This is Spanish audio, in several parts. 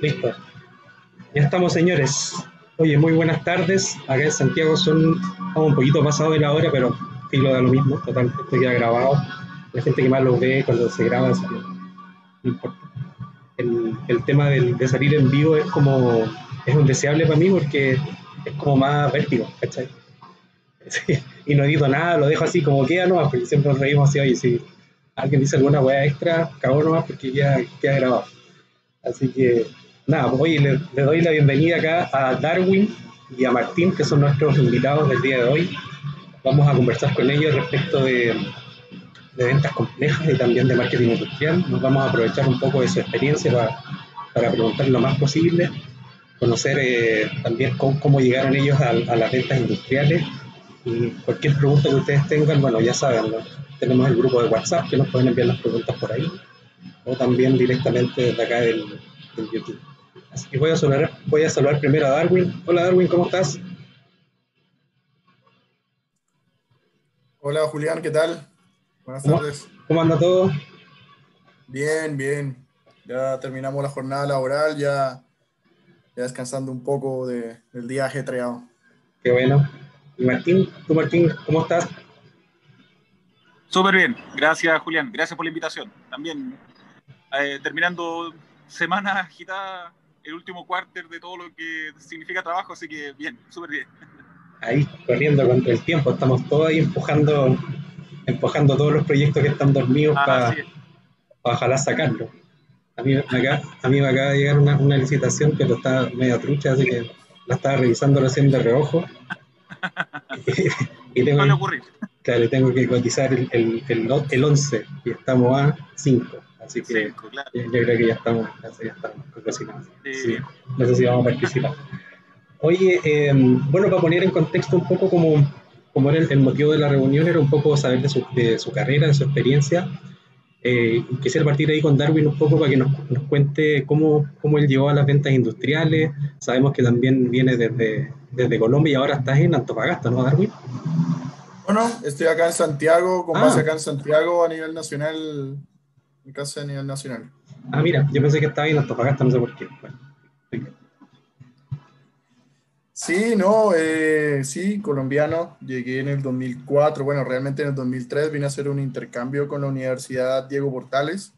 Listo. Ya estamos, señores. Oye, muy buenas tardes. Acá en Santiago son un poquito pasado de la hora, pero filo da lo mismo. Total, esto queda grabado. La gente que más lo ve cuando se graba, no importa. El, el tema del, de salir en vivo es como, es un deseable para mí porque es como más vértigo, ¿cachai? Y no edito nada, lo dejo así como queda nomás, porque siempre nos reímos así, oye, si alguien dice alguna weá extra, cagó nomás porque ya queda grabado. Así que nada, pues hoy le, doy la bienvenida acá a Darwin y a Martín, que son nuestros invitados del día de hoy. Vamos a conversar con ellos respecto de, de ventas complejas y también de marketing industrial. Nos vamos a aprovechar un poco de su experiencia para, para preguntar lo más posible, conocer eh, también cómo, llegaron ellos a, a, las ventas industriales y cualquier pregunta que ustedes tengan, bueno, ya saben, tenemos el grupo de WhatsApp que nos pueden enviar las preguntas por ahí o también directamente desde acá del, del YouTube. Así que voy a, saludar, voy a saludar primero a Darwin. Hola Darwin, ¿cómo estás? Hola Julián, ¿qué tal? Buenas tardes. ¿Cómo anda todo? Bien, bien. Ya terminamos la jornada laboral, ya, ya descansando un poco de, del día ajetreado. Qué bueno. Martín, tú Martín, ¿cómo estás? Súper bien, gracias Julián, gracias por la invitación. También eh, terminando semana agitada el último cuarter de todo lo que significa trabajo, así que bien, súper bien. Ahí, corriendo contra el tiempo, estamos todos ahí empujando, empujando todos los proyectos que están dormidos ah, para, ojalá sacarlo. A mí, acá, a mí me acaba de llegar una, una licitación, pero está media trucha, así que la estaba revisando recién de reojo. Y, tengo, ocurrir. Claro, tengo que cotizar el, el, el, el 11 y estamos a 5. Así que yo creo que ya estamos, ya estamos no sé si vamos a participar. Oye, em, bueno, para poner en contexto un poco como, como era el, motivo de la reunión, era un poco saber de su, de su carrera, de su experiencia. Eh, quisiera partir ahí con Darwin un poco para que nos, nos, cuente cómo, cómo él llegó a las ventas industriales. Sabemos que también viene desde, desde Colombia y ahora estás en Antofagasta, ¿no, Darwin? Bueno, estoy acá en Santiago, con base ah. acá en Santiago a nivel nacional mi casa a nivel nacional. Ah, mira, yo pensé que estaba en Antofagasta, no sé por qué. Sí, no, eh, sí, colombiano. Llegué en el 2004, bueno, realmente en el 2003 vine a hacer un intercambio con la Universidad Diego Portales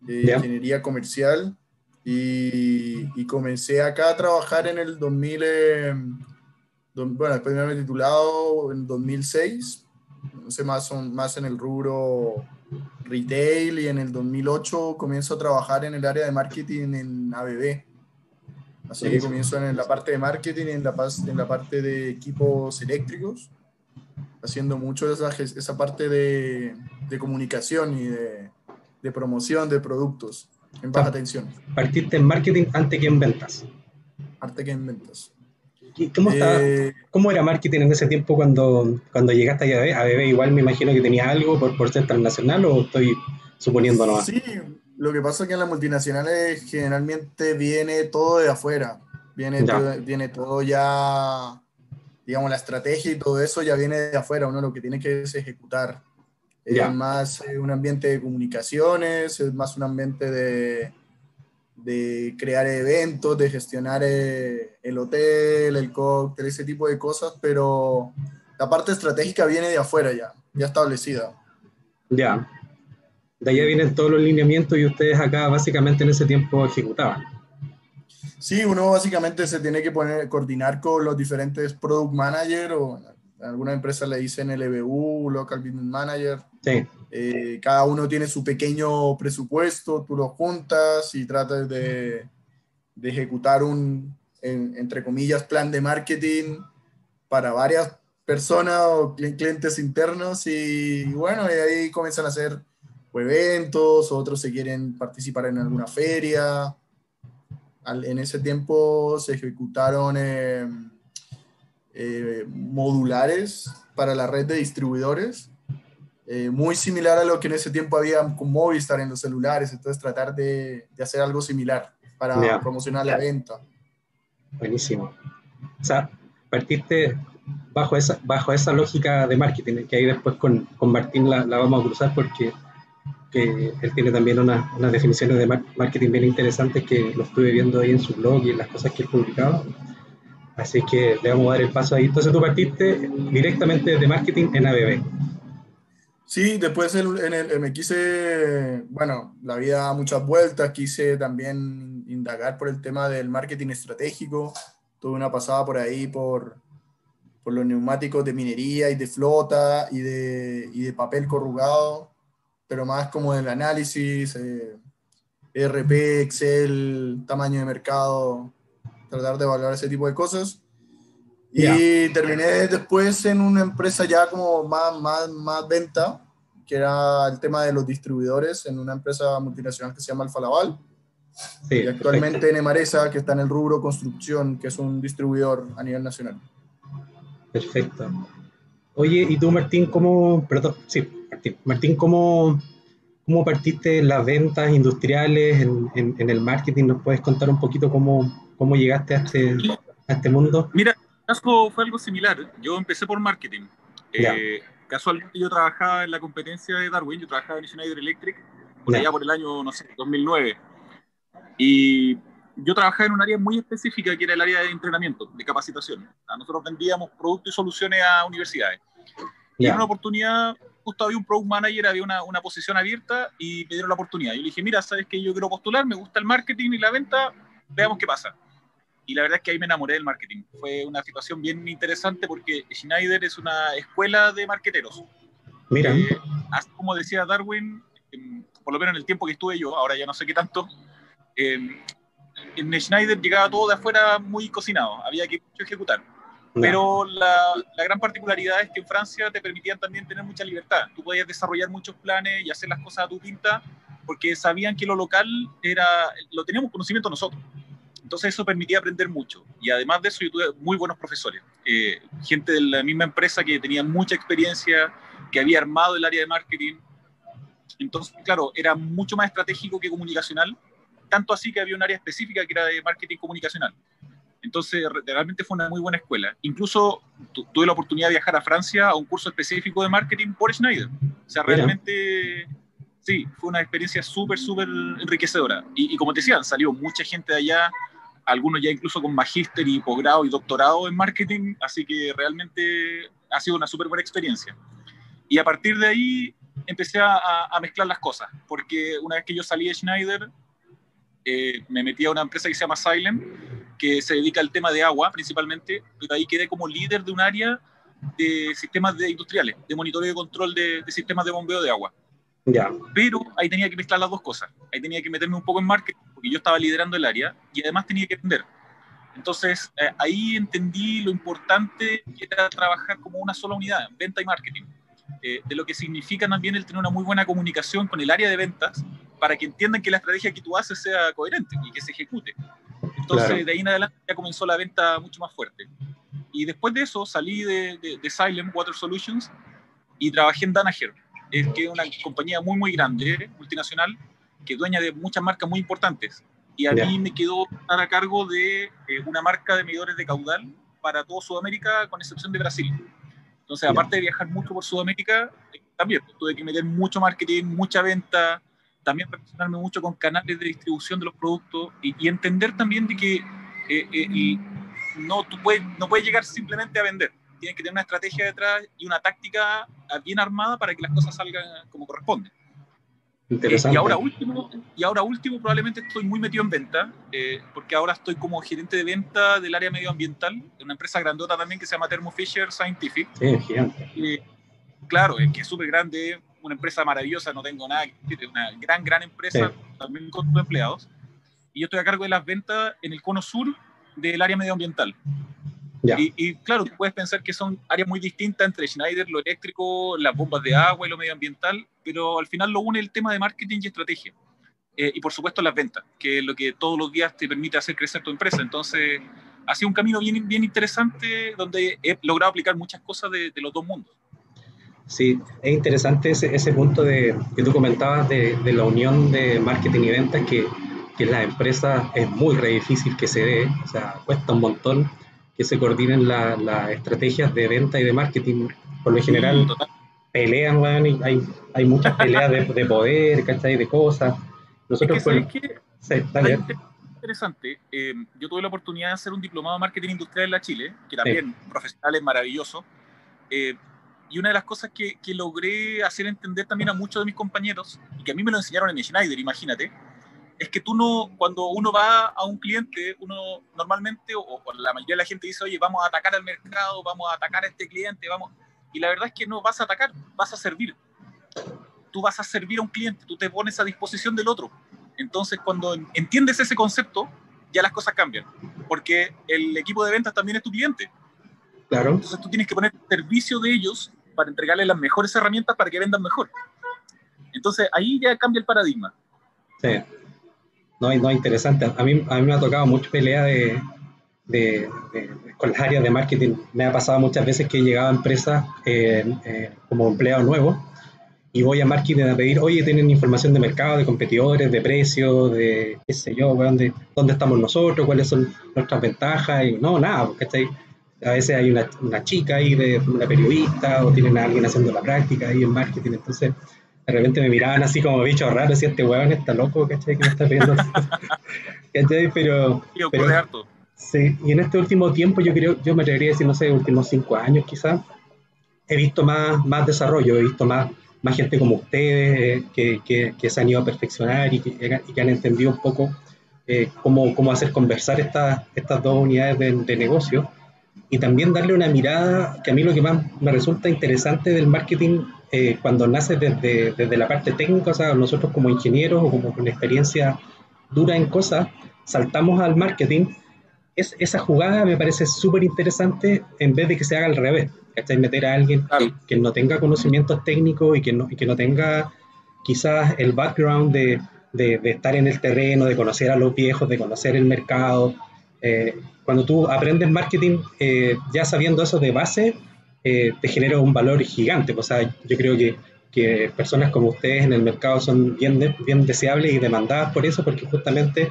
de Ingeniería Comercial y, comencé acá a trabajar en el 2000, eh, bueno, después me había titulado en 2006, no sé, más, más en el rubro retail y en el 2008 comienzo a trabajar en el área de marketing en ABB. Así que comienzo en la parte de marketing en la, en la parte de equipos eléctricos, haciendo mucho esa, esa parte de, de comunicación y de, de, promoción de productos en baja tensión. Partiste en marketing antes que en ventas. Antes que en ventas. ¿Cómo, eh, ¿Cómo era marketing en ese tiempo cuando, cuando llegaste a ABB? Igual me imagino que tenía algo por, por ser transnacional o estoy suponiendo nomás. Sí, lo que pasa es que en las multinacionales generalmente viene todo de afuera. Viene, todo, viene todo ya, digamos, la estrategia y todo eso ya viene de afuera. Uno lo que tiene que es ejecutar. Es más eh, un ambiente de comunicaciones, es más un ambiente de, de crear eventos, de gestionar eh, el hotel, el cóctel, ese tipo de cosas, pero la parte estratégica viene de afuera ya, ya establecida. Ya. De allá vienen todos los lineamientos y ustedes acá básicamente en ese tiempo ejecutaban. Sí, uno básicamente se tiene que poner, coordinar con los diferentes product manager o en algunas empresas le dicen LBU, Local Business Manager. Sí. Eh, cada uno tiene su pequeño presupuesto, tú lo juntas y tratas de, de ejecutar un, entre comillas, plan de marketing para varias personas o clientes internos y bueno, y ahí comienzan a hacer eventos, otros se quieren participar en alguna feria. en ese tiempo se ejecutaron eh, eh, modulares para la red de distribuidores eh, muy similar a lo que en ese tiempo había con Movistar en los celulares, entonces tratar de, de hacer algo similar para promocionar la venta. Buenísimo. O sea, partiste, bajo esa, bajo esa lógica de marketing, que ahí después con, con Martín la, la, vamos a cruzar porque que él tiene también unas una definiciones de marketing bien interesantes que lo estuve viendo ahí en su blog y en las cosas que él publicaba. Así que le vamos a dar el paso ahí. Entonces tú partiste directamente de marketing en ABB. Sí, después en el, me quise, bueno, la vida da muchas vueltas, quise también indagar por el tema del marketing estratégico. Tuve una pasada por ahí por, por los neumáticos de minería y de flota y de, y de papel corrugado, pero más como del análisis, eh, ERP, Excel, tamaño de mercado, tratar de evaluar ese tipo de cosas. Y terminé después en una empresa ya como más, más, más venta, que era el tema de los distribuidores en una empresa multinacional que se llama Alfa Laval. y actualmente en Emaresa, que está en el rubro construcción, que es un distribuidor a nivel nacional. Perfecto. Oye, ¿y tú, Martín, cómo, perdón, sí, Martín, Martín, cómo, cómo partiste en las ventas industriales, en, en, el marketing? ¿Nos puedes contar un poquito cómo, cómo llegaste a este, a este mundo? Mira, caso fue algo similar. Yo empecé por marketing. Eh, casualmente yo trabajaba en la competencia de Darwin, yo trabajaba en Schneider Electric, por allá por el año, no sé, 2009. Y yo trabajaba en un área muy específica que era el área de entrenamiento, de capacitación. Nosotros vendíamos productos y soluciones a universidades. Y en una oportunidad, justo había un product manager, había una, una, posición abierta y me dieron la oportunidad. Y le dije, mira, sabes que yo quiero postular, me gusta el marketing y la venta, veamos qué pasa. Y la verdad es que ahí me enamoré del marketing. Fue una situación bien interesante porque Schneider es una escuela de marketeros. Mira. Eh, como decía Darwin, por lo menos en el tiempo que estuve yo, ahora ya no sé qué tanto, eh, en Schneider llegaba todo de afuera muy cocinado, había que ejecutar. Pero la, gran particularidad es que en Francia te permitían también tener mucha libertad. Tú podías desarrollar muchos planes y hacer las cosas a tu pinta, porque sabían que lo local era, lo teníamos conocimiento nosotros. Entonces eso permitía aprender mucho. Y además de eso yo tuve muy buenos profesores, eh, gente de la misma empresa que tenía mucha experiencia, que había armado el área de marketing. Entonces, claro, era mucho más estratégico que comunicacional tanto así que había un área específica que era de marketing comunicacional. Entonces, realmente fue una muy buena escuela. Incluso tuve la oportunidad de viajar a Francia a un curso específico de marketing por Schneider. O sea, realmente, sí, fue una experiencia súper, súper enriquecedora. Y, como te decía, salió mucha gente de allá, algunos ya incluso con magíster y posgrado y doctorado en marketing, así que realmente ha sido una súper buena experiencia. Y a partir de ahí empecé a, a, mezclar las cosas, porque una vez que yo salí de Schneider, eh, me metí a una empresa que se llama Silent, que se dedica al tema de agua principalmente, pero ahí quedé como líder de un área de sistemas de industriales, de monitoreo y control de, sistemas de bombeo de agua. Ya. Pero ahí tenía que mezclar las dos cosas. Ahí tenía que meterme un poco en marketing, porque yo estaba liderando el área, y además tenía que vender. Entonces, eh, ahí entendí lo importante que era trabajar como una sola unidad, venta y marketing. Eh, de lo que significa también el tener una muy buena comunicación con el área de ventas para que entiendan que la estrategia que tú haces sea coherente y que se ejecute. Entonces, de ahí en adelante ya comenzó la venta mucho más fuerte. Y después de eso salí de, de, Silent Water Solutions y trabajé en Danaher, que es una compañía muy, muy grande, multinacional, que es dueña de muchas marcas muy importantes. Y a mí me quedó estar a cargo de eh, una marca de medidores de caudal para toda Sudamérica, con excepción de Brasil. Entonces, aparte de viajar mucho por Sudamérica, eh, también tuve que meter mucho marketing, mucha venta, también relacionarme mucho con canales de distribución de los productos y, entender también de que eh, eh, no, tú puedes, no puedes llegar simplemente a vender. Tienes que tener una estrategia detrás y una táctica bien armada para que las cosas salgan como corresponde. Interesante. y, ahora último, y ahora último, probablemente estoy muy metido en venta, eh, porque ahora estoy como gerente de venta del área medioambiental, de una empresa grandota también que se llama Thermo Fisher Scientific. Sí, gigante. claro, es que es súper grande, una empresa maravillosa, no tengo nada que una gran, gran empresa, también con sus empleados. Y yo estoy a cargo de las ventas en el cono sur del área medioambiental. Y, claro, tú puedes pensar que son áreas muy distintas entre Schneider, lo eléctrico, las bombas de agua y lo medioambiental, pero al final lo une el tema de marketing y estrategia. Eh, y por supuesto las ventas, que es lo que todos los días te permite hacer crecer tu empresa. Entonces, ha sido un camino bien, bien interesante donde he logrado aplicar muchas cosas de los dos mundos. Sí, es interesante ese, ese punto de, que tú comentabas de, de, la unión de marketing y ventas, que, que en las empresas es muy re difícil que se dé, o sea, cuesta un montón. que se coordinen las estrategias de venta y de marketing. Por lo general, pelean, bueno, y hay, hay muchas peleas de, de, poder, ¿cachai? De cosas. Nosotros, es que, sí, interesante. Eh, yo tuve la oportunidad de hacer un diplomado de marketing industrial en la Chile, que también profesional es maravilloso. Eh, y una de las cosas que, que, logré hacer entender también a muchos de mis compañeros, y que a mí me lo enseñaron en Schneider, imagínate, es que tú no, cuando uno va a un cliente, uno normalmente, o, la mayoría de la gente dice, oye, vamos a atacar al mercado, vamos a atacar a este cliente, vamos. Y la verdad es que no vas a atacar, vas a servir. Tú vas a servir a un cliente, tú te pones a disposición del otro. Entonces, cuando entiendes ese concepto, ya las cosas cambian, porque el equipo de ventas también es tu cliente. Claro. Entonces tú tienes que poner servicio de ellos para entregarles las mejores herramientas para que vendan mejor. Entonces ahí ya cambia el paradigma. Sí. No, no, interesante. A mí, a mí me ha tocado mucha pelea de, de, con las áreas de marketing. Me ha pasado muchas veces que he llegado a empresas eh, eh, como empleado nuevo y voy a marketing a pedir, oye, tienen información de mercado, de competidores, de precios, de qué sé yo, dónde, dónde estamos nosotros, cuáles son nuestras ventajas, y no, nada, ¿cachai? A veces hay una, una, chica ahí, de una periodista, o tienen a alguien haciendo la práctica ahí en marketing, entonces de repente me miraban así como bicho raro, decía, este huevón está loco, ¿cachai? Que me está pidiendo. ¿cachai? Pero, pero sí, y en este último tiempo yo creo, yo me atrevería a decir, no sé, últimos cinco años quizás, he visto más, más desarrollo, he visto más más gente como ustedes eh, que, que, se han ido a perfeccionar y que, y que han entendido un poco eh, cómo, cómo, hacer conversar estas, estas dos unidades de, negocio y también darle una mirada que a mí lo que más me resulta interesante del marketing eh, cuando nace desde, desde, la parte técnica, o sea, nosotros como ingenieros o como con experiencia dura en cosas, saltamos al marketing, es, esa jugada me parece súper interesante en vez de que se haga al revés. ¿cachai? Meter a alguien que, no tenga conocimientos técnicos y que no, y que no tenga quizás el background de, de, estar en el terreno, de conocer a los viejos, de conocer el mercado. Eh, cuando tú aprendes marketing, eh, ya sabiendo eso de base, eh, te genera un valor gigante. O sea, yo creo que, que personas como ustedes en el mercado son bien, bien deseables y demandadas por eso, porque justamente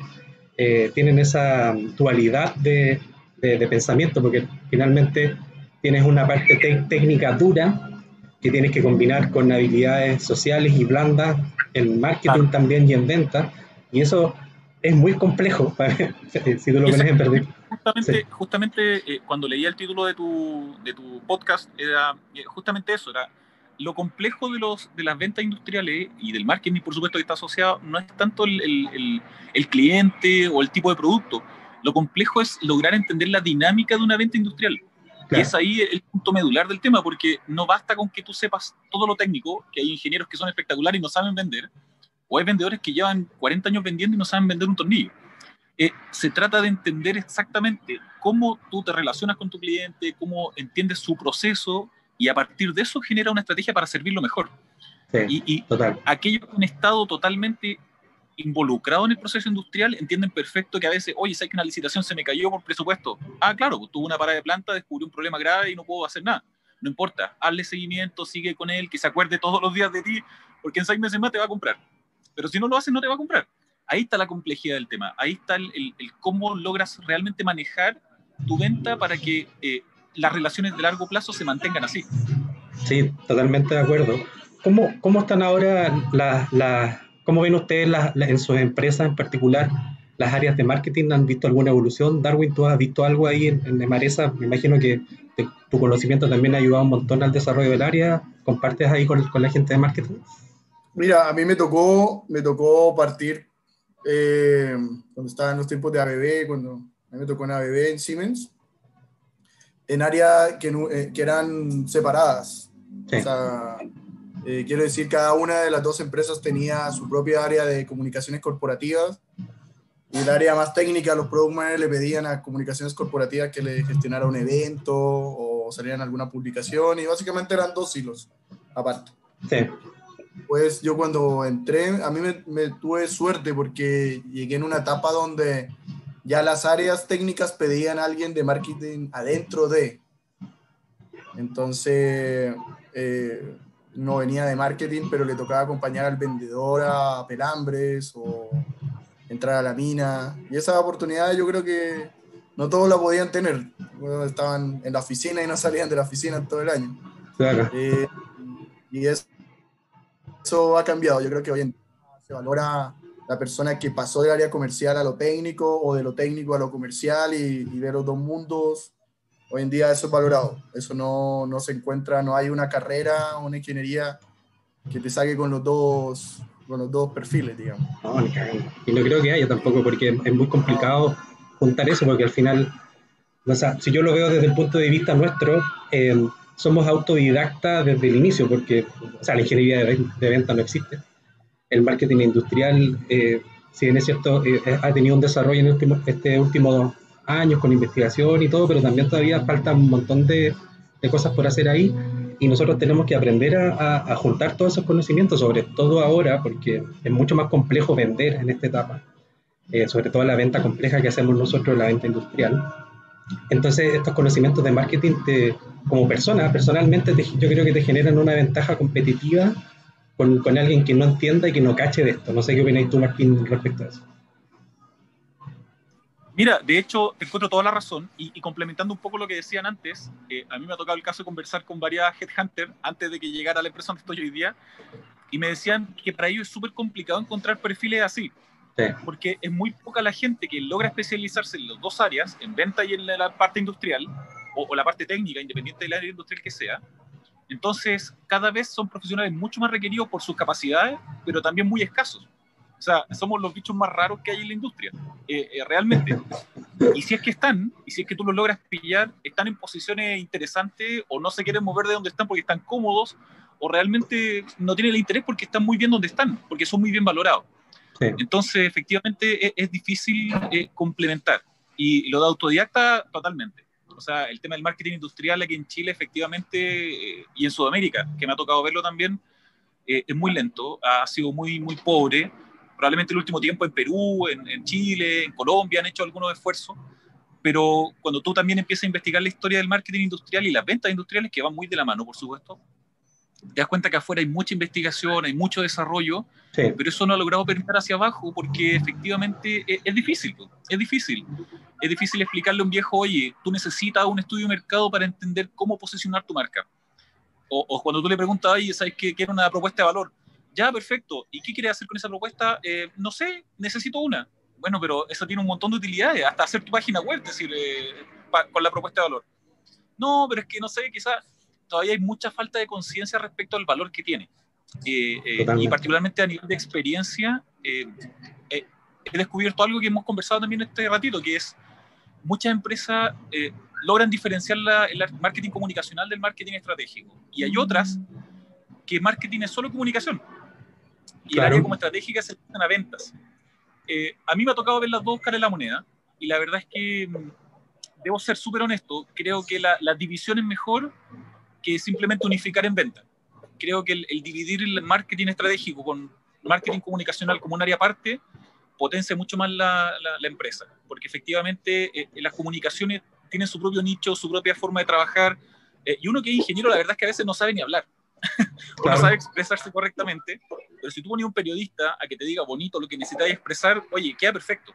tienen esa dualidad de, de, de pensamiento, porque finalmente tienes una parte técnica dura que tienes que combinar con habilidades sociales y blandas en marketing también y en venta. Y eso es muy complejo si tú lo pones en perder. Justamente, justamente eh, cuando leía el título de tu, de tu podcast, era eh, justamente eso, era lo complejo de, los, de las ventas industriales y del marketing, por supuesto, que está asociado, no es tanto el, el, el cliente o el tipo de producto. Lo complejo es lograr entender la dinámica de una venta industrial. Y es ahí el punto medular del tema, porque no basta con que tú sepas todo lo técnico, que hay ingenieros que son espectaculares y no saben vender, o hay vendedores que llevan 40 años vendiendo y no saben vender un tornillo. Eh, se trata de entender exactamente cómo tú te relacionas con tu cliente, cómo entiendes su proceso y a partir de eso genera una estrategia para servirlo mejor. y, y aquellos que han estado totalmente involucrados en el proceso industrial entienden perfecto que a veces, oye, sé que una licitación se me cayó por presupuesto. Ah, claro, pues tuvo una parada de planta, descubrió un problema grave y no puedo hacer nada. No importa, hazle seguimiento, sigue con él, que se acuerde todos los días de ti, porque en seis meses más te va a comprar. Pero si no lo haces, no te va a comprar. Ahí está la complejidad del tema. Ahí está el, cómo logras realmente manejar tu venta para que eh, las relaciones de largo plazo se mantengan así. Sí, totalmente de acuerdo. ¿Cómo, cómo están ahora las, ¿Cómo ven ustedes en sus empresas en particular las áreas de marketing? ¿Han visto alguna evolución? Darwin, ¿tú has visto algo ahí en, en? Me imagino que tu conocimiento también ha ayudado un montón al desarrollo del área. ¿Compartes ahí con, con la gente de marketing? Mira, a mí me tocó, me tocó partir eh, cuando estaba en los tiempos de ABB, cuando a mí me tocó en ABB, en Siemens, en áreas que, eh, que, eran separadas. O sea, eh, quiero decir, cada una de las dos empresas tenía su propia área de comunicaciones corporativas y el área más técnica, los product managers le pedían a comunicaciones corporativas que le gestionara un evento o salieran alguna publicación y básicamente eran dos hilos aparte. Sí. Pues yo cuando entré, a mí me, me tuve suerte porque llegué en una etapa donde ya las áreas técnicas pedían a alguien de marketing adentro de. Entonces, eh, no venía de marketing, pero le tocaba acompañar al vendedor a Pelambres o entrar a la mina. Y esa oportunidad yo creo que no todos la podían tener. estaban en la oficina y no salían de la oficina todo el año. Eh, y eso, eso ha cambiado. Yo creo que hoy en día se valora la persona que pasó del área comercial a lo técnico o de lo técnico a lo comercial y, y ver los dos mundos. Hoy en día eso es valorado. Eso no, no se encuentra, no hay una carrera, una ingeniería que te saque con los dos, con los dos perfiles, digamos. No, ni Y no creo que haya tampoco, porque es muy complicado juntar eso, porque al final, o sea, si yo lo veo desde el punto de vista nuestro, eh, somos autodidactas desde el inicio, porque o sea, la ingeniería de, venta no existe. El marketing industrial, eh, si bien es cierto, eh, ha tenido un desarrollo en último, este último años con investigación y todo, pero también todavía falta un montón de, de cosas por hacer ahí y nosotros tenemos que aprender a, juntar todos esos conocimientos, sobre todo ahora, porque es mucho más complejo vender en esta etapa, eh, sobre todo la venta compleja que hacemos nosotros, la venta industrial. Entonces, estos conocimientos de marketing, te, como persona, personalmente, yo creo que te generan una ventaja competitiva con, con, alguien que no entienda y que no cache de esto. No sé qué opináis tú, Martín, respecto a eso. Mira, de hecho, te encuentro toda la razón y, complementando un poco lo que decían antes, eh, a mí me ha tocado el caso de conversar con varias headhunters antes de que llegara a la empresa donde estoy hoy día y me decían que para ellos es súper complicado encontrar perfiles así. Porque es muy poca la gente que logra especializarse en las dos áreas, en venta y en la parte industrial, o, o la parte técnica, independiente del área industrial que sea. Entonces, cada vez son profesionales mucho más requeridos por sus capacidades, pero también muy escasos. O sea, somos los bichos más raros que hay en la industria, eh, eh, realmente. Y si es que están, y si es que tú los logras pillar, están en posiciones interesantes o no se quieren mover de donde están porque están cómodos o realmente no tienen el interés porque están muy bien donde están, porque son muy bien valorados. Entonces, efectivamente, e, es, difícil eh, complementar. Y lo de autodidacta, totalmente. O sea, el tema del marketing industrial aquí en Chile, efectivamente, y en Sudamérica, que me ha tocado verlo también, es muy lento, ha sido muy, muy pobre probablemente el último tiempo en Perú, en, Chile, en Colombia han hecho algunos esfuerzos, pero cuando tú también empiezas a investigar la historia del marketing industrial y las ventas industriales, que van muy de la mano, por supuesto, te das cuenta que afuera hay mucha investigación, hay mucho desarrollo, pero eso no ha logrado permear hacia abajo porque efectivamente es, difícil, es difícil. Es difícil explicarle a un viejo, oye, tú necesitas un estudio de mercado para entender cómo posicionar tu marca. O, cuando tú le preguntas, oye, ¿sabes qué? Quiero una propuesta de valor ya, perfecto. ¿Y qué quiere hacer con esa propuesta? Eh, no sé, necesito una. Bueno, pero eso tiene un montón de utilidades, hasta hacer tu página web, decir, eh, con la propuesta de valor. No, pero es que no sé, quizás todavía hay mucha falta de conciencia respecto al valor que tiene. Eh, y particularmente a nivel de experiencia, he descubierto algo que hemos conversado también este ratito, que es muchas empresas logran diferenciar la, el marketing comunicacional del marketing estratégico. Y hay otras que marketing es solo comunicación y el área como estratégica se dedican a ventas. Eh, a mí me ha tocado ver las dos caras de la moneda y la verdad es que mm, debo ser súper honesto, creo que la, la, división es mejor que simplemente unificar en venta. Creo que el, dividir el marketing estratégico con marketing comunicacional como un área aparte potencia mucho más la, la, empresa, porque efectivamente eh, las comunicaciones tienen su propio nicho, su propia forma de trabajar, eh, y uno que es ingeniero la verdad es que a veces no sabe ni hablar. uno sabe expresarse correctamente, pero si tú pones un periodista a que te diga bonito lo que necesitas expresar, oye, queda perfecto.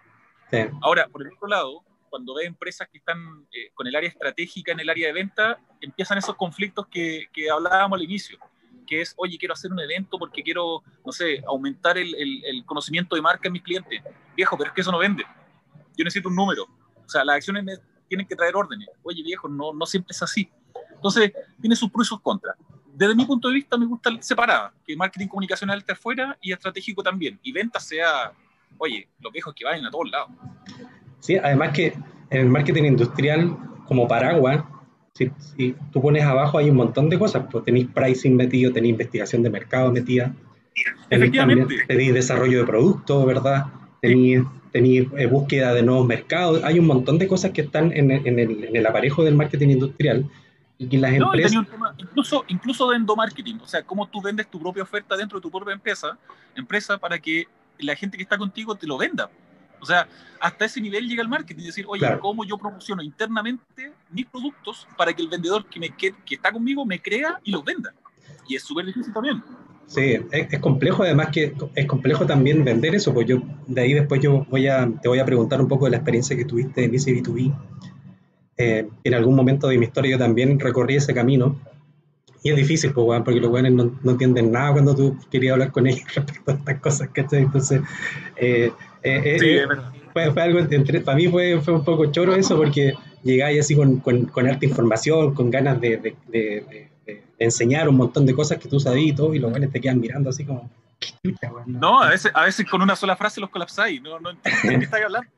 Ahora, por el otro lado, cuando ves empresas que están eh, con el área estratégica en el área de venta, empiezan esos conflictos que, que, hablábamos al inicio, que es, oye, quiero hacer un evento porque quiero, no sé, aumentar el, el, conocimiento de marca en mis clientes. Viejo, pero es que eso no vende. Yo necesito un número. O sea, las acciones tienen que traer órdenes. Oye, viejo, no, no siempre es así. Entonces, tiene sus pros y sus contras desde mi punto de vista me gusta separada, que marketing comunicacional esté afuera y estratégico también, y venta sea, oye, los viejos que vayan a todos lados. Sí, además que en el marketing industrial, como paraguas, si, tú pones abajo hay un montón de cosas, pues tenéis pricing metido, tenéis investigación de mercado metida. Tenéis desarrollo de productos, ¿verdad? Tenéis, eh, búsqueda de nuevos mercados, hay un montón de cosas que están en, en, el, en el aparejo del marketing industrial y que las empresas... incluso, incluso de endomarketing, o sea, cómo tú vendes tu propia oferta dentro de tu propia empresa, empresa para que la gente que está contigo te lo venda. O sea, hasta ese nivel llega el marketing, decir, oye, ¿cómo yo promociono internamente mis productos para que el vendedor que, me, que, está conmigo me crea y los venda? Y es súper difícil también. Sí, es, complejo, además que es complejo también vender eso, pues yo de ahí después yo voy a, te voy a preguntar un poco de la experiencia que tuviste en ese B2B. Eh, en algún momento de mi historia yo también recorrí ese camino y es difícil, pues, porque los buenos no, no, entienden nada cuando tú querías hablar con ellos respecto a estas cosas, ¿cachai? Entonces, eh, eh, sí, fue, fue, algo, entre, para mí fue, fue un poco choro eso, porque llegáis así con, con, con, harta información, con ganas de, de, de, de, enseñar un montón de cosas que tú sabías y todo, y los buenos te quedan mirando así como, no, a veces, a veces con una sola frase los colapsáis, no, no entiendes de qué estáis hablando.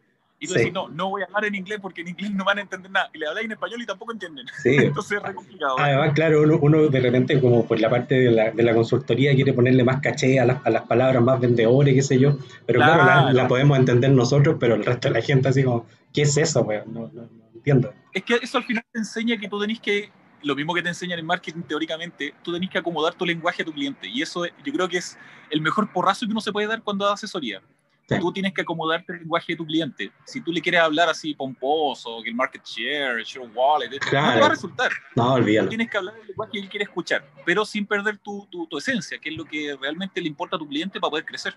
Y tú sí. no, no voy a hablar en inglés porque en inglés no van a entender nada. Y le habláis en español y tampoco entienden. Sí. Entonces es re complicado. Además, claro, uno, uno, de repente, como por la parte de la, de la consultoría, quiere ponerle más caché a las, a las palabras más vendedores, qué sé yo. Pero claro, claro la, la, podemos entender nosotros, pero el resto de la gente así como, ¿qué es eso, weón? No, no, no, entiendo. Es que eso al final te enseña que tú tenés que, lo mismo que te enseñan en marketing teóricamente, tú tenés que acomodar tu lenguaje a tu cliente. Y eso yo creo que es el mejor porrazo que uno se puede dar cuando da asesoría Sí. Tú tienes que acomodarte el lenguaje de tu cliente. Si tú le quieres hablar así pomposo, que el market share, el share wallet, claro. no te va a resultar. No, olvídalo. Tú tienes que hablar el lenguaje que él quiere escuchar, pero sin perder tu, tu, tu, esencia, que es lo que realmente le importa a tu cliente para poder crecer.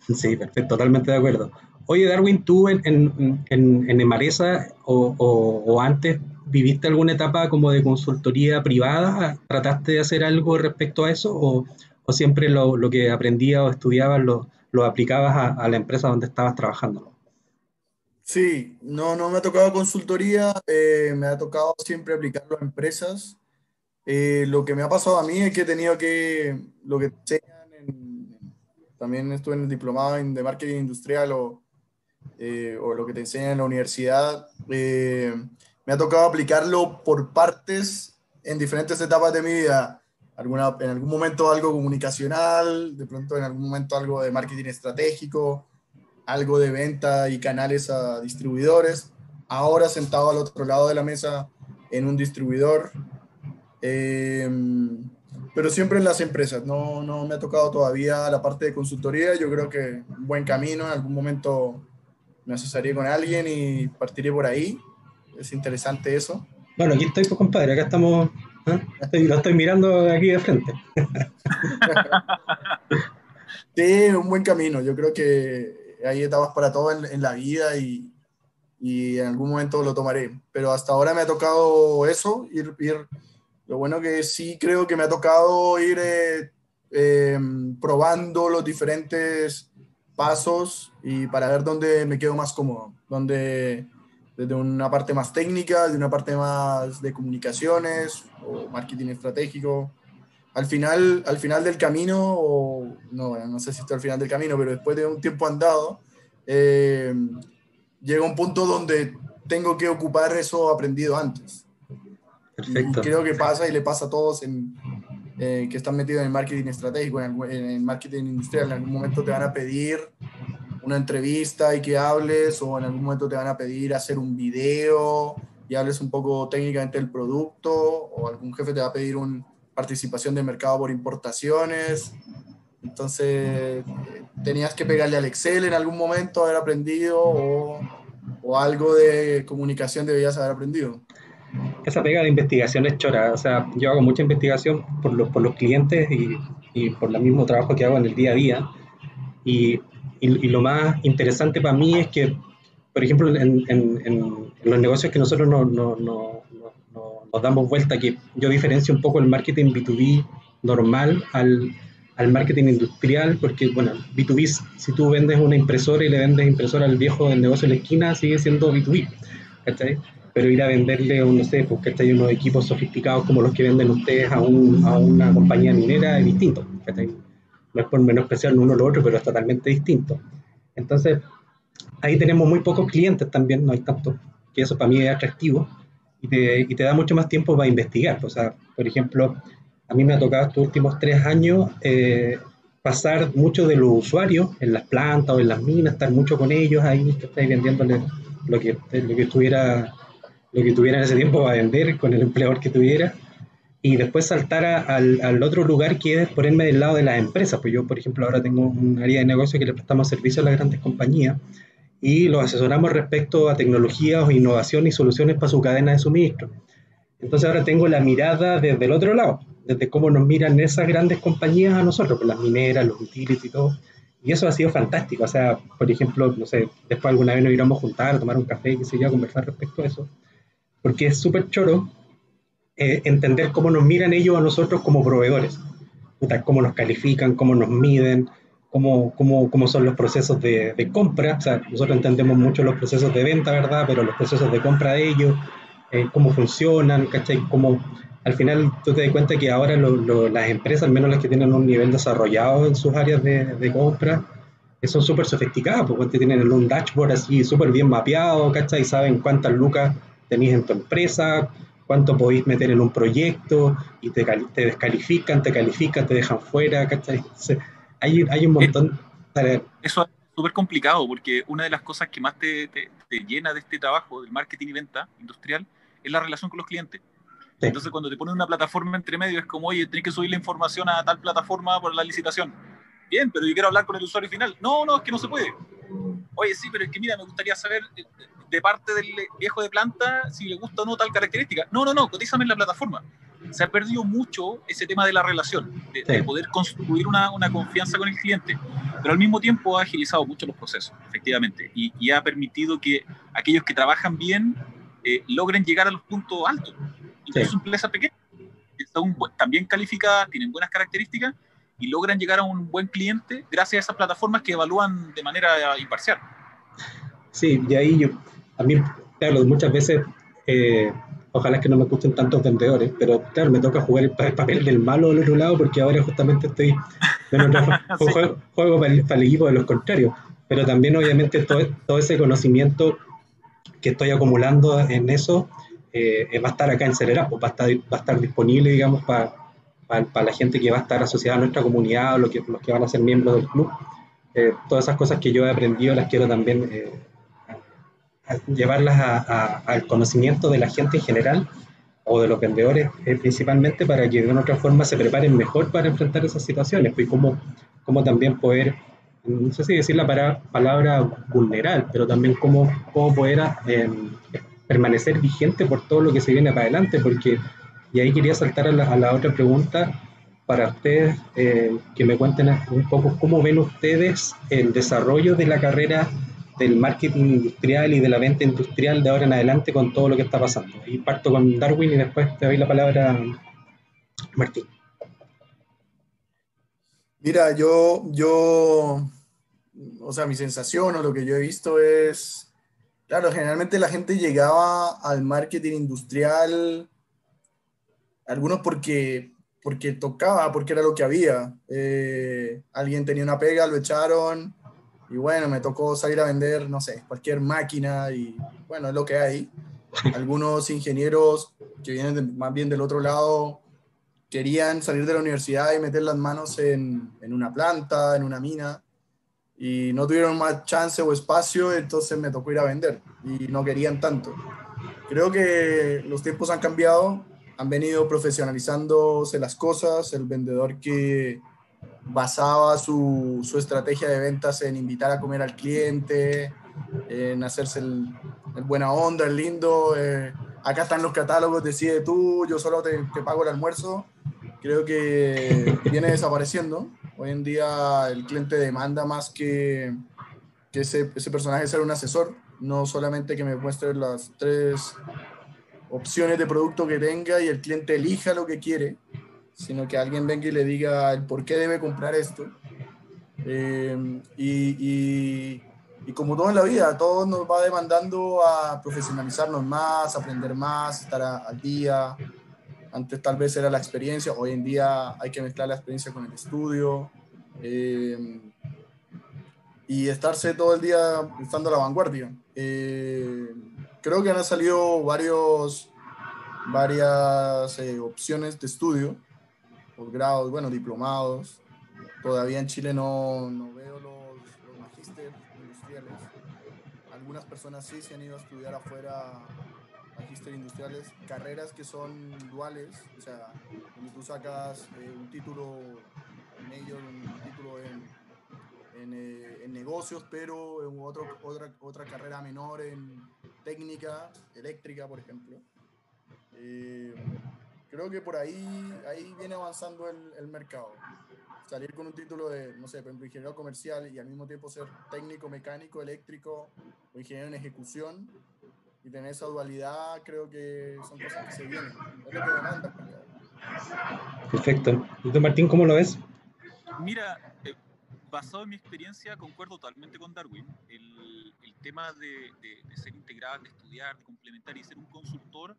Sí, perfecto, totalmente de acuerdo. Oye, Darwin, ¿tú en, en, en, en Emaresa o, o, o antes viviste alguna etapa como de consultoría privada? ¿Trataste de hacer algo respecto a eso? ¿O, o siempre lo, lo, que aprendías o estudiabas lo, lo aplicabas a, la empresa donde estabas trabajando. Sí, no, no me ha tocado consultoría, eh, me ha tocado siempre aplicarlo a empresas. Eh, lo que me ha pasado a mí es que he tenido que, lo que enseñan, en, también estuve en el diplomado de marketing industrial o, eh, o, lo que te enseñan en la universidad, me ha tocado aplicarlo por partes en diferentes etapas de mi vida alguna, en algún momento algo comunicacional, de pronto en algún momento algo de marketing estratégico, algo de venta y canales a distribuidores. Ahora sentado al otro lado de la mesa en un distribuidor, eh, pero siempre en las empresas. No, no me ha tocado todavía la parte de consultoría. Yo creo que un buen camino. En algún momento me asesoraré con alguien y partiré por ahí. Es interesante eso. Bueno, aquí estoy, pues, compadre. Acá estamos Estoy, lo estoy mirando aquí de frente. sí, un buen camino. Yo creo que hay etapas para todo en, en la vida y, y, en algún momento lo tomaré. Pero hasta ahora me ha tocado eso, ir, ir lo bueno que sí creo que me ha tocado ir eh, eh, probando los diferentes pasos y para ver dónde me quedo más cómodo, dónde desde una parte más técnica, de una parte más de comunicaciones o marketing estratégico. Al final, al final del camino, o no, no sé si estoy al final del camino, pero después de un tiempo andado, eh, llega un punto donde tengo que ocupar eso aprendido antes. Perfecto. Y creo que pasa y le pasa a todos en, eh, que están metidos en el marketing estratégico, en el, en el marketing industrial. En algún momento te van a pedir una entrevista y que hables, o en algún momento te van a pedir hacer un video y hables un poco técnicamente del producto, o algún jefe te va a pedir una participación de mercado por importaciones. Entonces, tenías que pegarle al Excel en algún momento, haber aprendido, o, o algo de comunicación debías haber aprendido. Esa pega de investigación es chora, o sea, yo hago mucha investigación por los, por los clientes y, y por el mismo trabajo que hago en el día a día. Y y, lo más interesante para mí es que, por ejemplo, en, en, en los negocios que nosotros no, no, no, nos damos vuelta, que yo diferencio un poco el marketing B2B normal al, al marketing industrial, porque, bueno, B2B, si tú vendes una impresora y le vendes impresora al viejo del negocio de la esquina, sigue siendo B2B, ¿cachai? Pero ir a venderle, no hay unos equipos sofisticados como los que venden ustedes a, un, a una compañía minera es distinto. No es por menospreciar uno o lo otro, pero es totalmente distinto. Entonces, ahí tenemos muy pocos clientes también, no hay tanto, que eso para mí es atractivo y te, y te da mucho más tiempo para investigar. O sea, por ejemplo, a mí me ha tocado estos últimos tres años eh, pasar mucho de los usuarios en las plantas o en las minas, estar mucho con ellos ahí, que estáis vendiéndoles lo que, lo que estuviera lo que tuviera en ese tiempo para vender con el empleador que tuviera y después saltar al, al, otro lugar que es ponerme del lado de las empresas. Pues yo, por ejemplo, ahora tengo un área de negocio que le prestamos servicio a las grandes compañías y los asesoramos respecto a tecnologías o innovación y soluciones para su cadena de suministro. Entonces ahora tengo la mirada desde el otro lado, desde cómo nos miran esas grandes compañías a nosotros, pues las mineras, los utilities y todo. Y eso ha sido fantástico. O sea, por ejemplo, no sé, después alguna vez nos íbamos a juntar, a tomar un café, qué sé yo, a conversar respecto a eso. Porque es súper choro eh, entender cómo nos miran ellos a nosotros como proveedores. cómo nos califican, cómo nos miden, cómo, cómo, cómo son los procesos de, de, compra. O sea, nosotros entendemos mucho los procesos de venta, ¿verdad? Pero los procesos de compra de ellos, eh, cómo funcionan, ¿cachai? Cómo, al final tú te das cuenta que ahora las empresas, al menos las que tienen un nivel desarrollado en sus áreas de, de compra, son súper sofisticadas, porque tienen un dashboard así súper bien mapeado, ¿cachai? Saben cuántas lucas tenéis en tu empresa, cuánto podéis meter en un proyecto, y te, te descalifican, te califican, te dejan fuera, ¿cachai? hay, hay un montón... Eso es súper complicado, porque una de las cosas que más te, te, te llena de este trabajo, del marketing y venta industrial, es la relación con los clientes. Entonces, cuando te ponen una plataforma entre medio, es como, oye, tienes que subir la información a tal plataforma por la licitación. Bien, pero yo quiero hablar con el usuario final. No, no, es que no se puede. Oye, sí, pero es que mira, me gustaría saber eh, de parte del viejo de planta si le gusta o no tal característica. No, no, no, cotízame en la plataforma. Se ha perdido mucho ese tema de la relación, de, poder construir una, una, confianza con el cliente, pero al mismo tiempo ha agilizado mucho los procesos, efectivamente, y, y ha permitido que aquellos que trabajan bien eh, logren llegar a los puntos altos incluso sí. empresas pequeñas, son también calificadas, tienen buenas características y logran llegar a un buen cliente gracias a esas plataformas que evalúan de manera imparcial. Sí, y ahí yo, mí, claro, muchas veces, eh, ojalá que no me gusten tantos vendedores, pero claro, me toca jugar el, papel del malo del otro lado porque ahora justamente estoy sí. juego, juego para, el, para, el, equipo de los contrarios, pero también obviamente todo, todo ese conocimiento que estoy acumulando en eso eh, va a estar acá en Cerera, pues va a estar, va a estar disponible, digamos, para, para, la gente que va a estar asociada a nuestra comunidad o los que, los que van a ser miembros del club. Eh, todas esas cosas que yo he aprendido las quiero también eh, llevarlas a, a, al conocimiento de la gente en general o de los vendedores eh, principalmente para que de una otra forma se preparen mejor para enfrentar esas situaciones pues, y cómo, cómo también poder, no sé si decir la para, palabra vulnerar, pero también cómo, cómo poder eh, permanecer vigente por todo lo que se viene para adelante, porque, y ahí quería saltar a la, a la otra pregunta para ustedes, eh, que me cuenten un poco cómo ven ustedes el desarrollo de la carrera del marketing industrial y de la venta industrial de ahora en adelante con todo lo que está pasando. Y parto con Darwin y después te doy la palabra Martín. Mira, yo, yo, o sea, mi sensación o lo que yo he visto es Claro, generalmente la gente llegaba al marketing industrial, algunos porque, porque tocaba, porque era lo que había. Eh, alguien tenía una pega, lo echaron y bueno, me tocó salir a vender, no sé, cualquier máquina y bueno, es lo que hay. Algunos ingenieros que vienen más bien del otro lado querían salir de la universidad y meter las manos en, en una planta, en una mina y no tuvieron más chance o espacio, entonces me tocó ir a vender y no querían tanto. Creo que los tiempos han cambiado, han venido profesionalizándose las cosas, el vendedor que basaba su, su estrategia de ventas en invitar a comer al cliente, en hacerse el, buena onda, el lindo, eh, acá están los catálogos, decide tú, yo solo te, te pago el almuerzo, creo que viene desapareciendo. Hoy en día el cliente demanda más que, que ese, ese personaje sea un asesor, no solamente que me muestre las tres opciones de producto que tenga y el cliente elija lo que quiere, sino que alguien venga y le diga el por qué debe comprar esto. Eh, y, y, y, como todo en la vida, todo nos va demandando a profesionalizarnos más, aprender más, estar a, al día, antes tal vez era la experiencia, hoy en día hay que mezclar la experiencia con el estudio. Eh, y estarse todo el día estando a la vanguardia. Eh, creo que han salido varios, varias eh, opciones de estudio, posgrados, bueno, diplomados. Todavía en Chile no, no veo los, los magísteres industriales. Algunas personas sí se han ido a estudiar afuera magíster industriales, carreras que son duales, o sea, donde tú sacas eh, un título ello, un título en, en, eh, en negocios, pero en otro, otra, otra carrera menor en técnica eléctrica, por ejemplo. Eh, Creo que por ahí, ahí viene avanzando el, el mercado. Salir con un título de, no sé, por ejemplo, ingeniero comercial y al mismo tiempo ser técnico, mecánico, eléctrico o ingeniero en ejecución y tener esa dualidad, creo que son cosas que se vienen. Es lo que demanda. Perfecto. ¿Y tú, Martín, cómo lo ves? Mira, eh, basado en mi experiencia, concuerdo totalmente con Darwin. El tema de, de, de, ser integral, de estudiar, de complementar y ser un consultor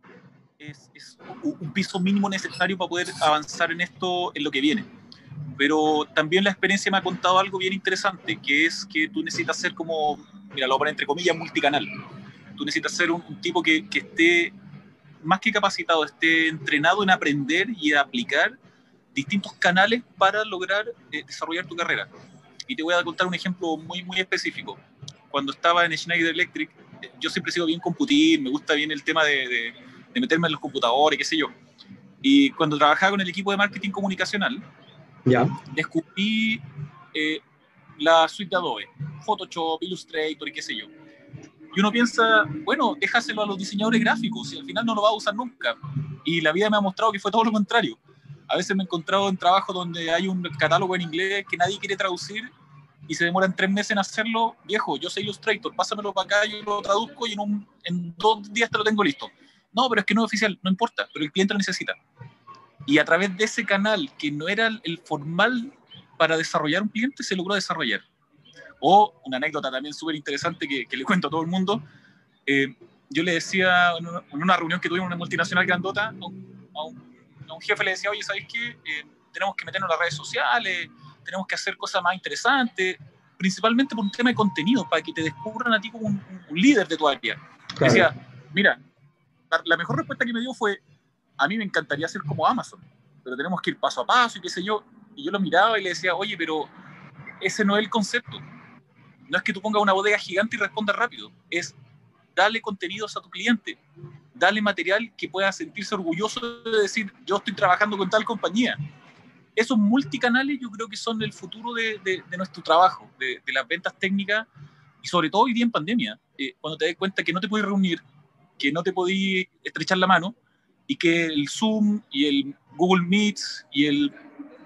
es, es, un piso mínimo necesario para poder avanzar en esto, en lo que viene. Pero también la experiencia me ha contado algo bien interesante, que es que tú necesitas ser como, mira, lo voy a poner entre comillas, multicanal. Tú necesitas ser un, un tipo que, que esté más que capacitado, esté entrenado en aprender y aplicar distintos canales para lograr eh, desarrollar tu carrera. Y te voy a contar un ejemplo muy, muy específico. Cuando estaba en Schneider Electric, eh, yo siempre he sido bien computir, me gusta bien el tema de, de, de, meterme en los computadores, qué sé yo. Y cuando trabajaba con el equipo de marketing comunicacional, ya. descubrí eh, la suite de Adobe, Photoshop, Illustrator y qué sé yo. Y uno piensa, bueno, déjaselo a los diseñadores gráficos, y al final no lo va a usar nunca. Y la vida me ha mostrado que fue todo lo contrario. A veces me he encontrado en trabajos donde hay un catálogo en inglés que nadie quiere traducir y se demoran tres meses en hacerlo. Viejo, yo soy Illustrator, pásamelo para acá, yo lo traduzco y en, un, en dos días te lo tengo listo. No, pero es que no es oficial, no importa, pero el cliente lo necesita. Y a través de ese canal, que no era el formal para desarrollar un cliente, se logró desarrollar. O una anécdota también súper interesante que, que, le cuento a todo el mundo. Eh, yo le decía en una reunión que tuvimos en una multinacional grandota, a un, a un, jefe le decía, oye, ¿sabes qué? Eh, tenemos que meternos en las redes sociales, tenemos que hacer cosas más interesantes, principalmente por un tema de contenido, para que te descubran a ti como un, un líder de tu área. Claro. Decía, mira, la, la mejor respuesta que me dio fue, a mí me encantaría ser como Amazon, pero tenemos que ir paso a paso y qué sé yo. Y yo lo miraba y le decía, oye, pero ese no es el concepto no es que tú pongas una bodega gigante y respondas rápido, es darle contenidos a tu cliente, darle material que pueda sentirse orgulloso de decir, yo estoy trabajando con tal compañía. Esos multicanales yo creo que son el futuro de, de, de nuestro trabajo, de, de, las ventas técnicas y sobre todo hoy día en pandemia, eh, cuando te das cuenta que no te puedes reunir, que no te podías estrechar la mano y que el Zoom y el Google Meet y el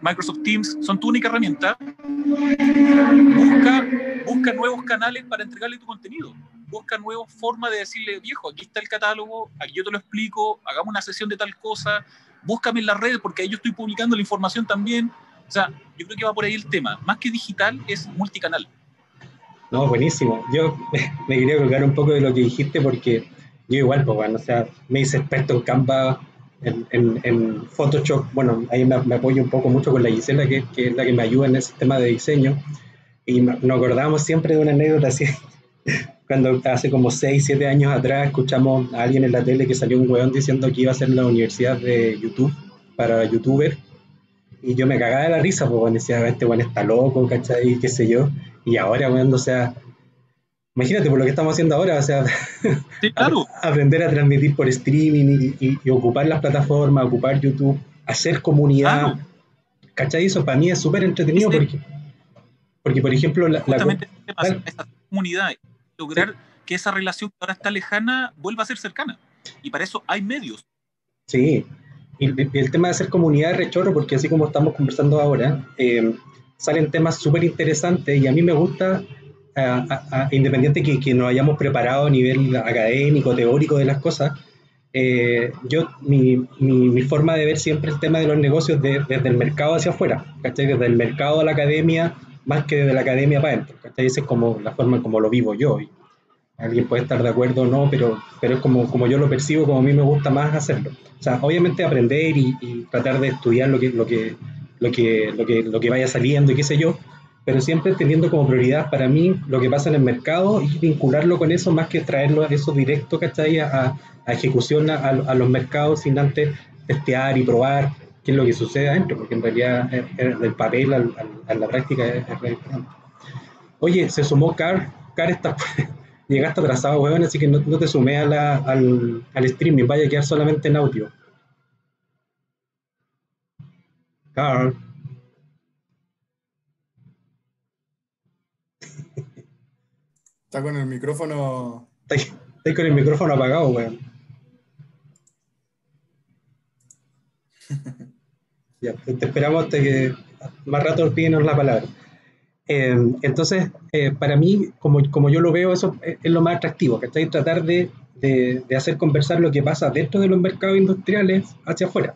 Microsoft Teams son tu única herramienta, busca, busca nuevos canales para entregarle tu contenido. Busca nuevas formas de decirle, viejo, aquí está el catálogo, aquí yo te lo explico, hagamos una sesión de tal cosa, búscame en las redes porque ahí yo estoy publicando la información también. O sea, yo creo que va por ahí el tema. Más que digital, es multicanal. No, buenísimo. Yo me quería colgar un poco de lo que dijiste porque yo igual, pues bueno, o sea, me hice experto en Canva, en, en, en, Photoshop, bueno, ahí me, apoyo un poco mucho con la Gisela, que, que, es la que me ayuda en ese tema de diseño, y nos acordamos siempre de una anécdota así, cuando hace como 6, 7 años atrás escuchamos a alguien en la tele que salió un weón diciendo que iba a hacer la universidad de YouTube para youtuber, y yo me cagaba de la risa, porque decía, este weón está loco, ¿cachai? qué sé yo, y ahora, weón, o sea, Imagínate por lo que estamos haciendo ahora, o sea, sí, claro. aprender a transmitir por streaming y, y, y, ocupar las plataformas, ocupar YouTube, hacer comunidad. Claro. ¿Cachai? Eso para mí es súper entretenido porque, porque, por ejemplo, la, la, la esa comunidad, lograr que esa relación que ahora está lejana vuelva a ser cercana. Y para eso hay medios. Sí, y, y el tema de hacer comunidad es rechorro porque así como estamos conversando ahora, eh, salen temas súper interesantes y a mí me gusta a, a, a, independiente que, que, nos hayamos preparado a nivel académico, teórico de las cosas, eh, yo, mi, mi, mi, forma de ver siempre el tema de los negocios de, desde el mercado hacia afuera, ¿cachai? Desde el mercado a la academia, más que desde la academia para adentro. Esa es como la forma como lo vivo yo. Y alguien puede estar de acuerdo o no, pero, pero es como, como yo lo percibo, como a mí me gusta más hacerlo. O sea, obviamente aprender y, y tratar de estudiar lo que, lo que, lo que, lo que, lo que vaya saliendo y qué sé yo, pero siempre teniendo como prioridad para mí lo que pasa en el mercado y vincularlo con eso más que traerlo a eso directo, ¿cachai? A, a ejecución a, a, los mercados sin antes testear y probar qué es lo que sucede adentro, porque en realidad del papel al, al, a la práctica es, es diferente. Oye, se sumó Car, Car está, llegaste atrasado, weón, así que no, no te sumé a la, al, al streaming, vaya a quedar solamente en audio. Carl. Está con el micrófono. Está, está con el micrófono apagado, weón. Ya, te esperamos hasta que más rato pídenos la palabra. Eh, entonces, eh, para mí, como, como yo lo veo, eso es, lo más atractivo, ¿cachai? Tratar de, de, de, hacer conversar lo que pasa dentro de los mercados industriales hacia afuera.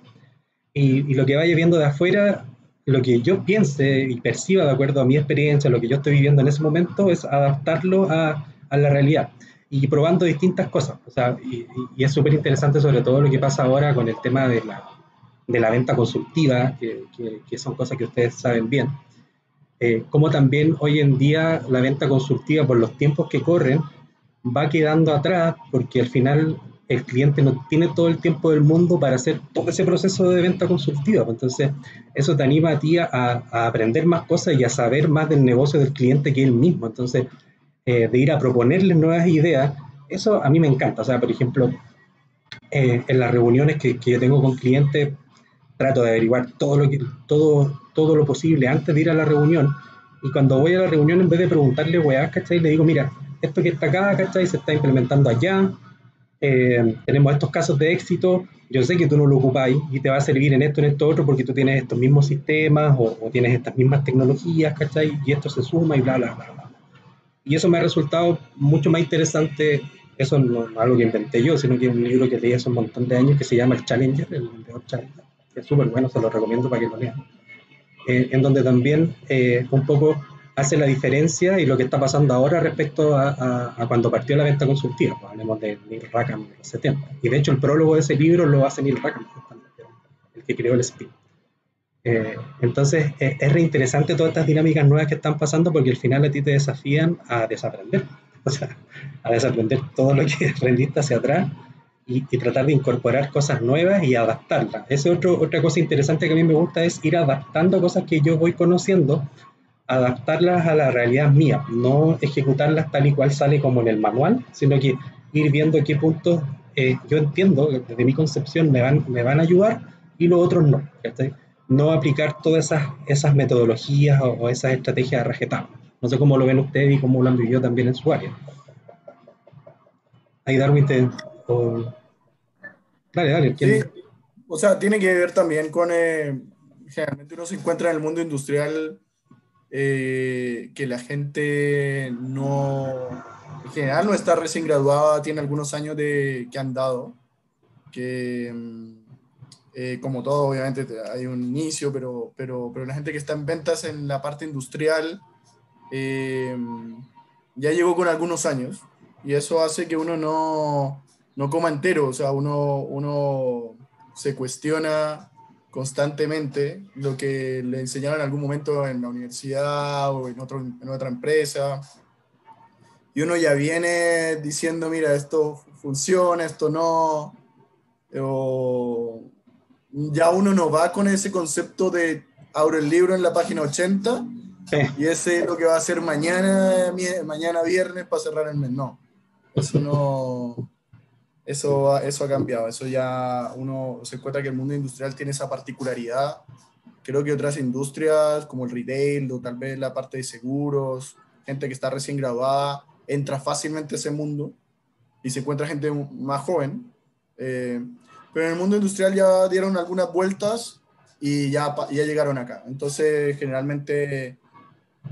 Y, y, lo que vaya viendo de afuera, lo que yo piense y perciba de acuerdo a mi experiencia, lo que yo estoy viviendo en ese momento, es adaptarlo a, a la realidad y probando distintas cosas. O sea, y, y es súper interesante sobre todo lo que pasa ahora con el tema de la, de la venta consultiva, que, que, son cosas que ustedes saben bien. Eh, como también hoy en día la venta consultiva por los tiempos que corren va quedando atrás porque al final el cliente no tiene todo el tiempo del mundo para hacer todo ese proceso de venta consultiva. Entonces, eso te anima a ti a, a aprender más cosas y a saber más del negocio del cliente que él mismo. Entonces, eh, de ir a proponerle nuevas ideas, eso a mí me encanta. O sea, por ejemplo, eh, en las reuniones que, que, yo tengo con clientes, trato de averiguar todo lo, que, todo, todo lo posible antes de ir a la reunión. Y cuando voy a la reunión, en vez de preguntarle weá, ¿cachai? Le digo, mira, esto que está acá, ¿cachai? Se está implementando allá. Eh, tenemos estos casos de éxito. Yo sé que tú no lo ocupáis y te va a servir en esto, en esto, otro, porque tú tienes estos mismos sistemas o, o tienes estas mismas tecnologías, ¿cachai? Y esto se suma y bla, bla, bla, bla. Y eso me ha resultado mucho más interesante. Eso no es algo que inventé yo, sino que es un libro que leí hace un montón de años que se llama El Challenger, el vendedor Challenger. Es súper bueno, se lo recomiendo para que lo lean. Eh, en donde también eh, un poco hace la diferencia y lo que está pasando ahora respecto a, a, a cuando partió la venta consultiva. Pues, hablemos de Neil Rackham de los 70. Y de hecho el prólogo de ese libro lo hace Neil Rackham, el que creó el SPIN. Eh, entonces eh, es reinteresante todas estas dinámicas nuevas que están pasando porque al final a ti te desafían a desaprender, o sea, a desaprender todo lo que aprendiste hacia atrás y, y, tratar de incorporar cosas nuevas y adaptarlas. Esa es otra cosa interesante que a mí me gusta, es ir adaptando cosas que yo voy conociendo, adaptarlas a la realidad mía, no ejecutarlas tal y cual sale como en el manual, sino que ir viendo qué puntos eh, yo entiendo, desde mi concepción, me van, me van a ayudar y los otros no. no aplicar todas esas, esas metodologías o, o esas estrategias rajetar. No sé cómo lo ven ustedes y cómo lo han vivido también en su área. Ahí Darwin te... O... Dale, dale. o sea, tiene que ver también con... Eh, generalmente uno se encuentra en el mundo industrial eh, que la gente no... En general no está recién graduada, tiene algunos años de, que han dado, que eh, como todo, obviamente hay un inicio, pero, pero, pero la gente que está en ventas en la parte industrial ya llegó con algunos años y eso hace que uno no, no coma entero, o sea, uno, uno se cuestiona constantemente lo que le enseñaron en algún momento en la universidad o en, otro, en otra empresa. Y uno ya viene diciendo, mira, esto funciona, esto no. O, ya uno no va con ese concepto de abro el libro en la página 80 sí. y ese es lo que va a hacer mañana, mañana viernes para cerrar el mes. No, eso no, eso, eso ha cambiado. Eso ya uno se encuentra que el mundo industrial tiene esa particularidad. Creo que otras industrias como el retail o tal vez la parte de seguros, gente que está recién graduada, entra fácilmente a ese mundo y se encuentra gente más joven. Eh, pero en el mundo industrial ya dieron algunas vueltas y ya, ya llegaron acá. Entonces, generalmente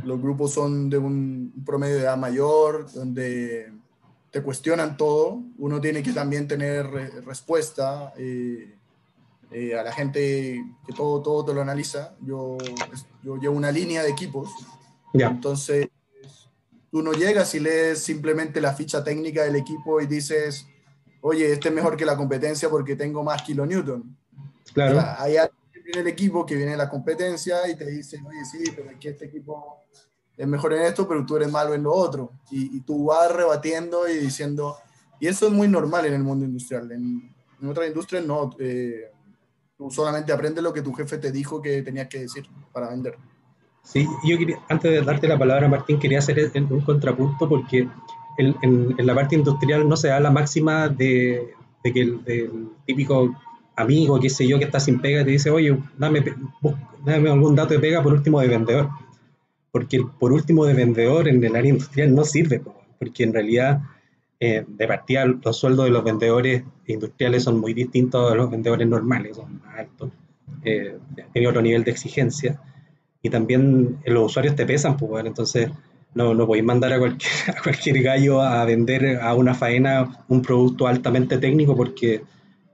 los grupos son de un promedio de edad mayor, donde te cuestionan todo. Uno tiene que también tener respuesta eh, eh, a la gente que todo, todo te lo analiza. Yo, yo llevo una línea de equipos. Yeah. Entonces, tú no llegas y lees simplemente la ficha técnica del equipo y dices, oye, este es mejor que la competencia porque tengo más kilonewton. Claro. O sea, hay alguien en el equipo que viene de la competencia y te dice, oye, sí, pero aquí este equipo es mejor en esto, pero tú eres malo en lo otro. Y, y tú vas rebatiendo y diciendo, y eso es muy normal en el mundo industrial. En, en otras industrias no, eh, tú solamente aprendes lo que tu jefe te dijo que tenías que decir para vender. Sí, yo quería, antes de darte la palabra, Martín, quería hacer un contrapunto porque en, en, en, la parte industrial no se da la máxima de, de que el, típico amigo, qué sé yo, que está sin pega, te dice, oye, dame, dame algún dato de pega por último de vendedor. Porque por último de vendedor en el área industrial no sirve, porque en realidad, eh, de partida, los sueldos de los vendedores industriales son muy distintos a los vendedores normales, son más altos. eh, tiene otro nivel de exigencia. Y también los usuarios te pesan, pues, bueno, entonces no, no podéis mandar a cualquier, a cualquier gallo a vender a una faena un producto altamente técnico porque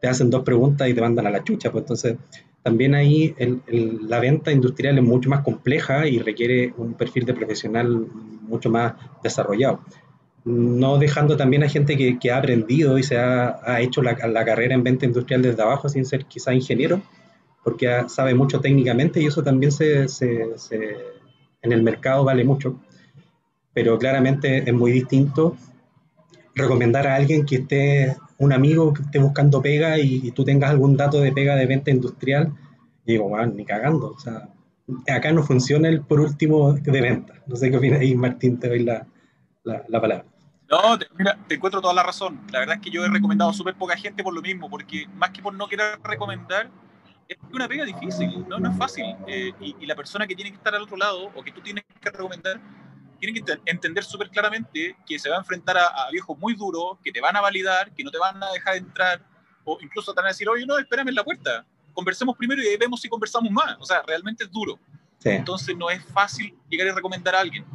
te hacen dos preguntas y te mandan a la chucha. Pues entonces, también ahí la venta industrial es mucho más compleja y requiere un perfil de profesional mucho más desarrollado. No dejando también a gente que, que ha aprendido y se ha, ha hecho la, la, carrera en venta industrial desde abajo sin ser quizá ingeniero, porque sabe mucho técnicamente y eso también se, se, se, en el mercado vale mucho. Pero claramente es muy distinto recomendar a alguien que esté un amigo que esté buscando pega y, tú tengas algún dato de pega de venta industrial, y digo, bueno, ni cagando. O sea, acá no funciona el por último de venta. No sé qué opinas ahí, Martín, te doy la, la, palabra. No, te, mira, te encuentro toda la razón. La verdad es que yo he recomendado a súper poca gente por lo mismo, porque más que por no querer recomendar, es una pega difícil, no, no es fácil. Eh, y, y, la persona que tiene que estar al otro lado o que tú tienes que recomendar tienen que entender súper claramente que se va a enfrentar a, viejos muy duros, que te van a validar, que no te van a dejar entrar, o incluso te van a decir, oye, no, espérame en la puerta, conversemos primero y vemos si conversamos más. O sea, realmente es duro. Entonces no es fácil llegar y recomendar a alguien.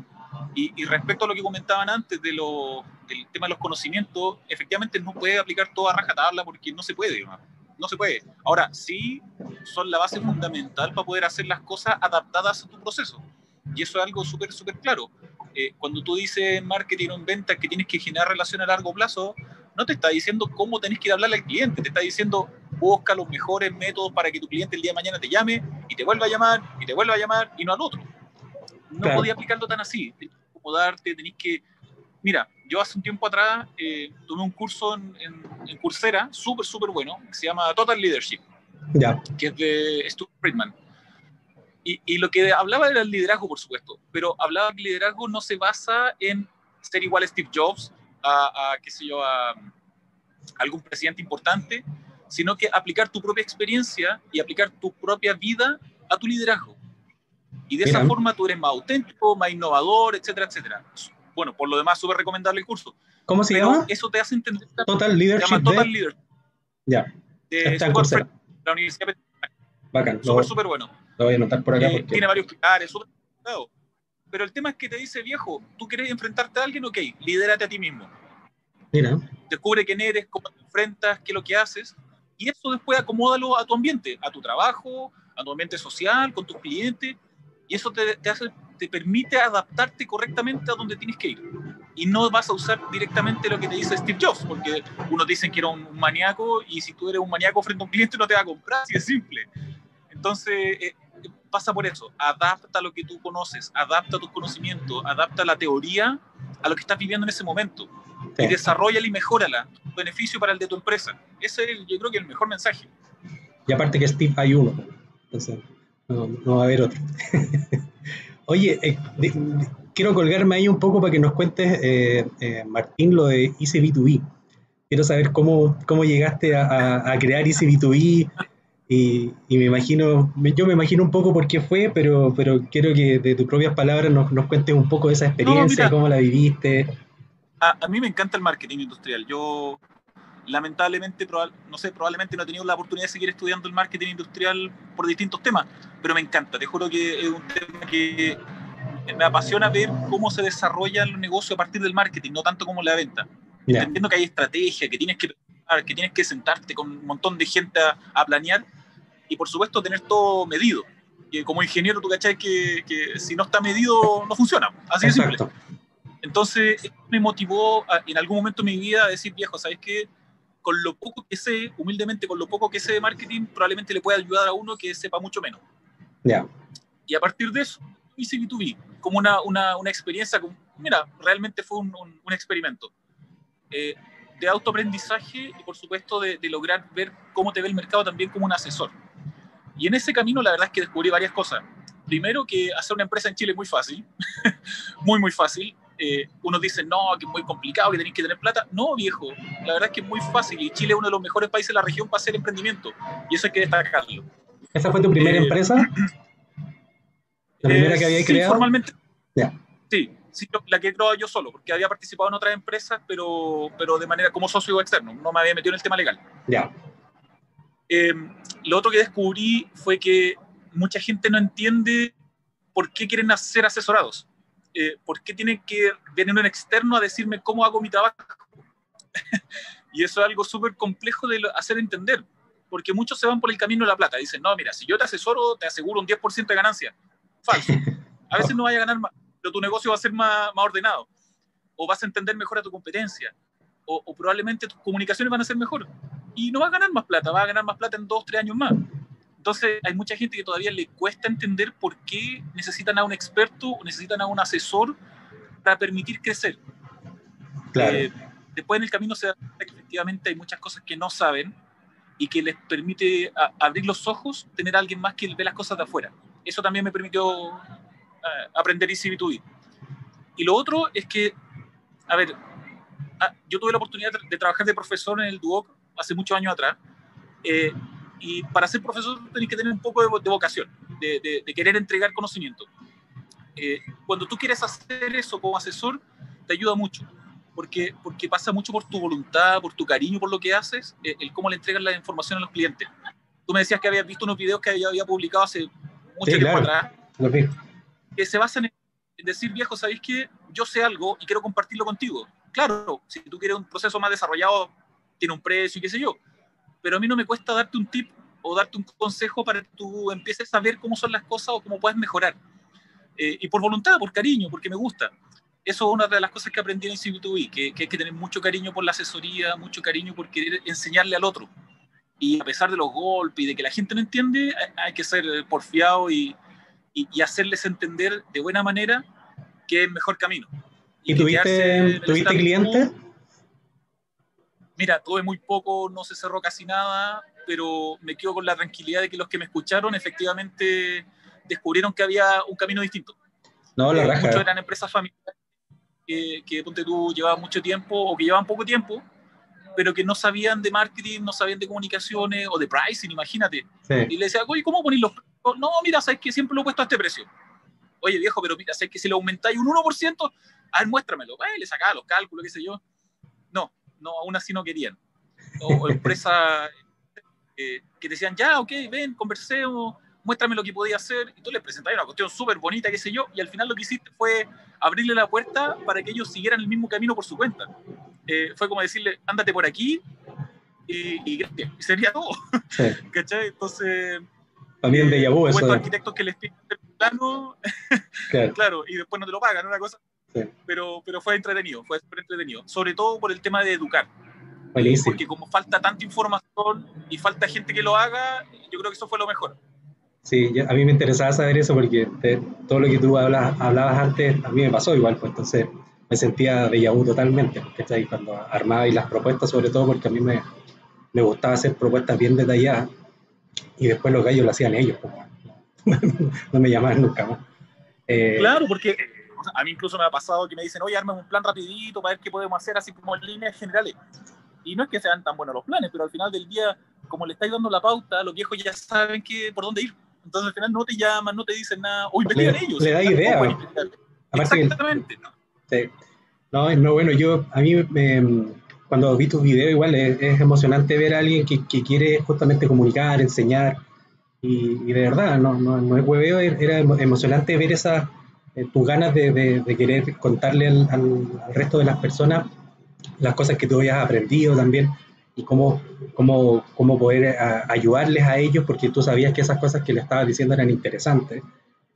Y, respecto a lo que comentaban antes de lo, del tema de los conocimientos, efectivamente no puede aplicar toda rajatabla porque no se puede, no se puede. Ahora, sí son la base fundamental para poder hacer las cosas adaptadas a tu proceso. Y eso es algo súper, súper claro. Eh, cuando tú dices en marketing o en venta que tienes que generar relación a largo plazo, no te está diciendo cómo tenés que ir a hablarle al cliente, te está diciendo busca los mejores métodos para que tu cliente el día de mañana te llame y te vuelva a llamar y te vuelva a llamar y no al otro. No podía aplicarlo tan así, tenés que acomodarte, tenés que... Mira, yo hace un tiempo atrás eh, tomé un curso en, en, Coursera súper, súper bueno, que se llama Total Leadership, ya. que es de Stuart Friedman. Y, lo que hablaba era el liderazgo, por supuesto, pero hablaba que el liderazgo no se basa en ser igual a Steve Jobs, a, qué sé yo, a, algún presidente importante, sino que aplicar tu propia experiencia y aplicar tu propia vida a tu liderazgo. Y de esa forma tú eres más auténtico, más innovador, etcétera, etcétera. Bueno, por lo demás, súper recomendable el curso. ¿Cómo se llama? Eso te hace entender. Total Leadership. Se llama Total Leadership. Ya. De Está en la Universidad Bacán. Súper, súper bueno. Lo voy a anotar por acá. Eh, tiene varios pilares, súper Pero el tema es que te dice, viejo, tú quieres enfrentarte a alguien, ok, lidérate a ti mismo. Mira. Descubre quién eres, cómo te enfrentas, qué es lo que haces. Y eso después acomódalo a tu ambiente, a tu trabajo, a tu ambiente social, con tus clientes. Y eso te, te, hace, te permite adaptarte correctamente a donde tienes que ir. Y no vas a usar directamente lo que te dice Steve Jobs, porque unos dicen que era un, un maníaco y si tú eres un maníaco frente a un cliente no te va a comprar, así de simple. Entonces, eh, pasa por eso, adapta lo que tú conoces, adapta tus conocimientos, adapta la teoría a lo que estás viviendo en ese momento y desarrollala y mejórala, beneficio para el de tu empresa. Ese es, yo creo que el mejor mensaje. Y aparte que Steve hay uno, entonces no, va a haber otro. Oye, eh, quiero colgarme ahí un poco para que nos cuentes, eh, eh, Martín, lo de EasyB2B. Quiero saber cómo, cómo llegaste a, a crear EasyB2B, y, me imagino, yo me imagino un poco por qué fue, pero, pero quiero que de tus propias palabras nos, nos cuentes un poco de esa experiencia, cómo la viviste. A, a, mí me encanta el marketing industrial. Yo, lamentablemente, no sé, probablemente no he tenido la oportunidad de seguir estudiando el marketing industrial por distintos temas, pero me encanta. Te juro que es un tema que me apasiona ver cómo se desarrolla el negocio a partir del marketing, no tanto como la venta. Entiendo que hay estrategia, que tienes que que tienes que sentarte con un montón de gente a, planear y por supuesto tener todo medido. Que como ingeniero tú cachai que, que si no está medido no funciona, así de simple. Entonces me motivó en algún momento de mi vida a decir, viejo, ¿sabes qué? Con lo poco que sé, humildemente con lo poco que sé de marketing, probablemente le pueda ayudar a uno que sepa mucho menos. Ya. Y a partir de eso, hice B2B, como una, una, una experiencia, mira, realmente fue un, un, experimento. Eh, de autoaprendizaje y por supuesto de, lograr ver cómo te ve el mercado también como un asesor. Y en ese camino la verdad es que descubrí varias cosas. Primero que hacer una empresa en Chile es muy fácil, muy muy fácil. Eh, uno dice, no, que es muy complicado, que tenéis que tener plata. No, viejo, la verdad es que es muy fácil y Chile es uno de los mejores países de la región para hacer emprendimiento. Y eso hay que destacarlo. ¿Esa fue tu primera eh, empresa? ¿La primera que había sí, creado? Formalmente. Sí, sí, la que he creado yo solo, porque había participado en otras empresas, pero, pero de manera como socio externo, no me había metido en el tema legal. Ya. Em, lo otro que descubrí fue que mucha gente no entiende por qué quieren ser asesorados. Eh, ¿Por qué tienen que venir un externo a decirme cómo hago mi trabajo? y eso es algo súper complejo de hacer entender, porque muchos se van por el camino de la plata. Dicen, no, mira, si yo te asesoro, te aseguro un 10% de ganancia. Falso. A veces no vaya a ganar más, pero tu negocio va a ser más, más ordenado. O vas a entender mejor a tu competencia. O, o, probablemente tus comunicaciones van a ser mejor. Y no vas a ganar más plata, vas a ganar más plata en dos, tres años más. Entonces, hay mucha gente que todavía le cuesta entender por qué necesitan a un experto o necesitan a un asesor para permitir crecer. Claro. Eh, después en el camino se da que efectivamente hay muchas cosas que no saben y que les permite a, abrir los ojos, tener a alguien más que ve las cosas de afuera. Eso también me permitió aprender Easy B2B. Y lo otro es que, a ver, yo tuve la oportunidad de trabajar de profesor en el Duoc hace muchos años atrás. Eh, y para ser profesor tenés que tener un poco de, vocación, de, de, querer entregar conocimiento. Eh, cuando tú quieres hacer eso como asesor, te ayuda mucho, porque, porque pasa mucho por tu voluntad, por tu cariño por lo que haces, eh, el cómo le entregas la información a los clientes. Tú me decías que habías visto unos videos que yo había publicado hace mucho sí, tiempo claro. atrás, que se basan en decir, viejo, ¿sabéis que yo sé algo y quiero compartirlo contigo? Claro, si tú quieres un proceso más desarrollado, tiene un precio y qué sé yo, pero a mí no me cuesta darte un tip o darte un consejo para que tú empieces a ver cómo son las cosas o cómo puedes mejorar. Eh, y por voluntad, por cariño, porque me gusta. Eso es una de las cosas que aprendí en CB2B, que, que hay que tener mucho cariño por la asesoría, mucho cariño por querer enseñarle al otro. Y a pesar de los golpes y de que la gente no entiende, hay que ser porfiado y, y, y hacerles entender de buena manera que es mejor camino. ¿Y, ¿Y tuviste, ¿tuviste clientes? Mira, tuve muy poco, no se cerró casi nada, pero me quedo con la tranquilidad de que los que me escucharon efectivamente descubrieron que había un camino distinto. No, la eh, raja. Muchos eran empresas familiares que, que, ponte tú, llevaban mucho tiempo o que llevaban poco tiempo, pero que no sabían de marketing, no sabían de comunicaciones o de pricing, imagínate. Sí. Y le decía, oye, ¿cómo ponéis los precios? No, mira, sabes que siempre lo he puesto a este precio. Oye, viejo, pero mira, sabes que si lo aumentáis un 1%, a ver, muéstramelo. Eh, le sacaba los cálculos, qué sé yo. No, no, aún así no querían. O, empresas eh, que decían, ya, ok, ven, conversemos, muéstrame lo que podía hacer, y tú les presentabas una cuestión súper bonita, qué sé yo, y al final lo que hiciste fue abrirle la puerta para que ellos siguieran el mismo camino por su cuenta. Eh, fue como decirle, ándate por aquí, y, y, y sería todo. Sí. ¿Cachai? Entonces... También de Yahoo eso. arquitectos que les piden el plano, claro. claro, y después no te lo pagan, una cosa. Sí. Pero, pero fue entretenido, fue súper entretenido. Sobre todo por el tema de educar. Buenísimo. Porque como falta tanta información y falta gente que lo haga, yo creo que eso fue lo mejor. Sí, a mí me interesaba saber eso porque de, todo lo que tú hablas, hablabas antes, a mí me pasó igual, pues entonces me sentía de Yahoo totalmente, ¿cachai? Cuando armaba y las propuestas, sobre todo porque a mí me, me gustaba hacer propuestas bien detalladas y después los gallos lo hacían ellos, pues, no me llamaban nunca más. Eh, claro, porque a mí incluso me ha pasado que me dicen, oye, armen un plan rapidito para ver qué podemos hacer, así como en líneas generales. Y no es que sean tan buenos los planes, pero al final del día, como le estáis dando la pauta, los viejos ya saben que, por dónde ir. Entonces al final no te llaman, no te dicen nada, o investigan le, ellos. Le da idea. Exactamente. Que, sí. No, es no bueno. Yo, a mí, me, cuando vi tus videos, igual es, es, emocionante ver a alguien que, que quiere justamente comunicar, enseñar. Y, y de verdad, no, no, no es hueveo, era emocionante ver esas, eh, tus ganas de, de, de, querer contarle al, al, al resto de las personas las cosas que tú hayas aprendido también y cómo, cómo, cómo poder a, ayudarles a ellos porque tú sabías que esas cosas que le estabas diciendo eran interesantes.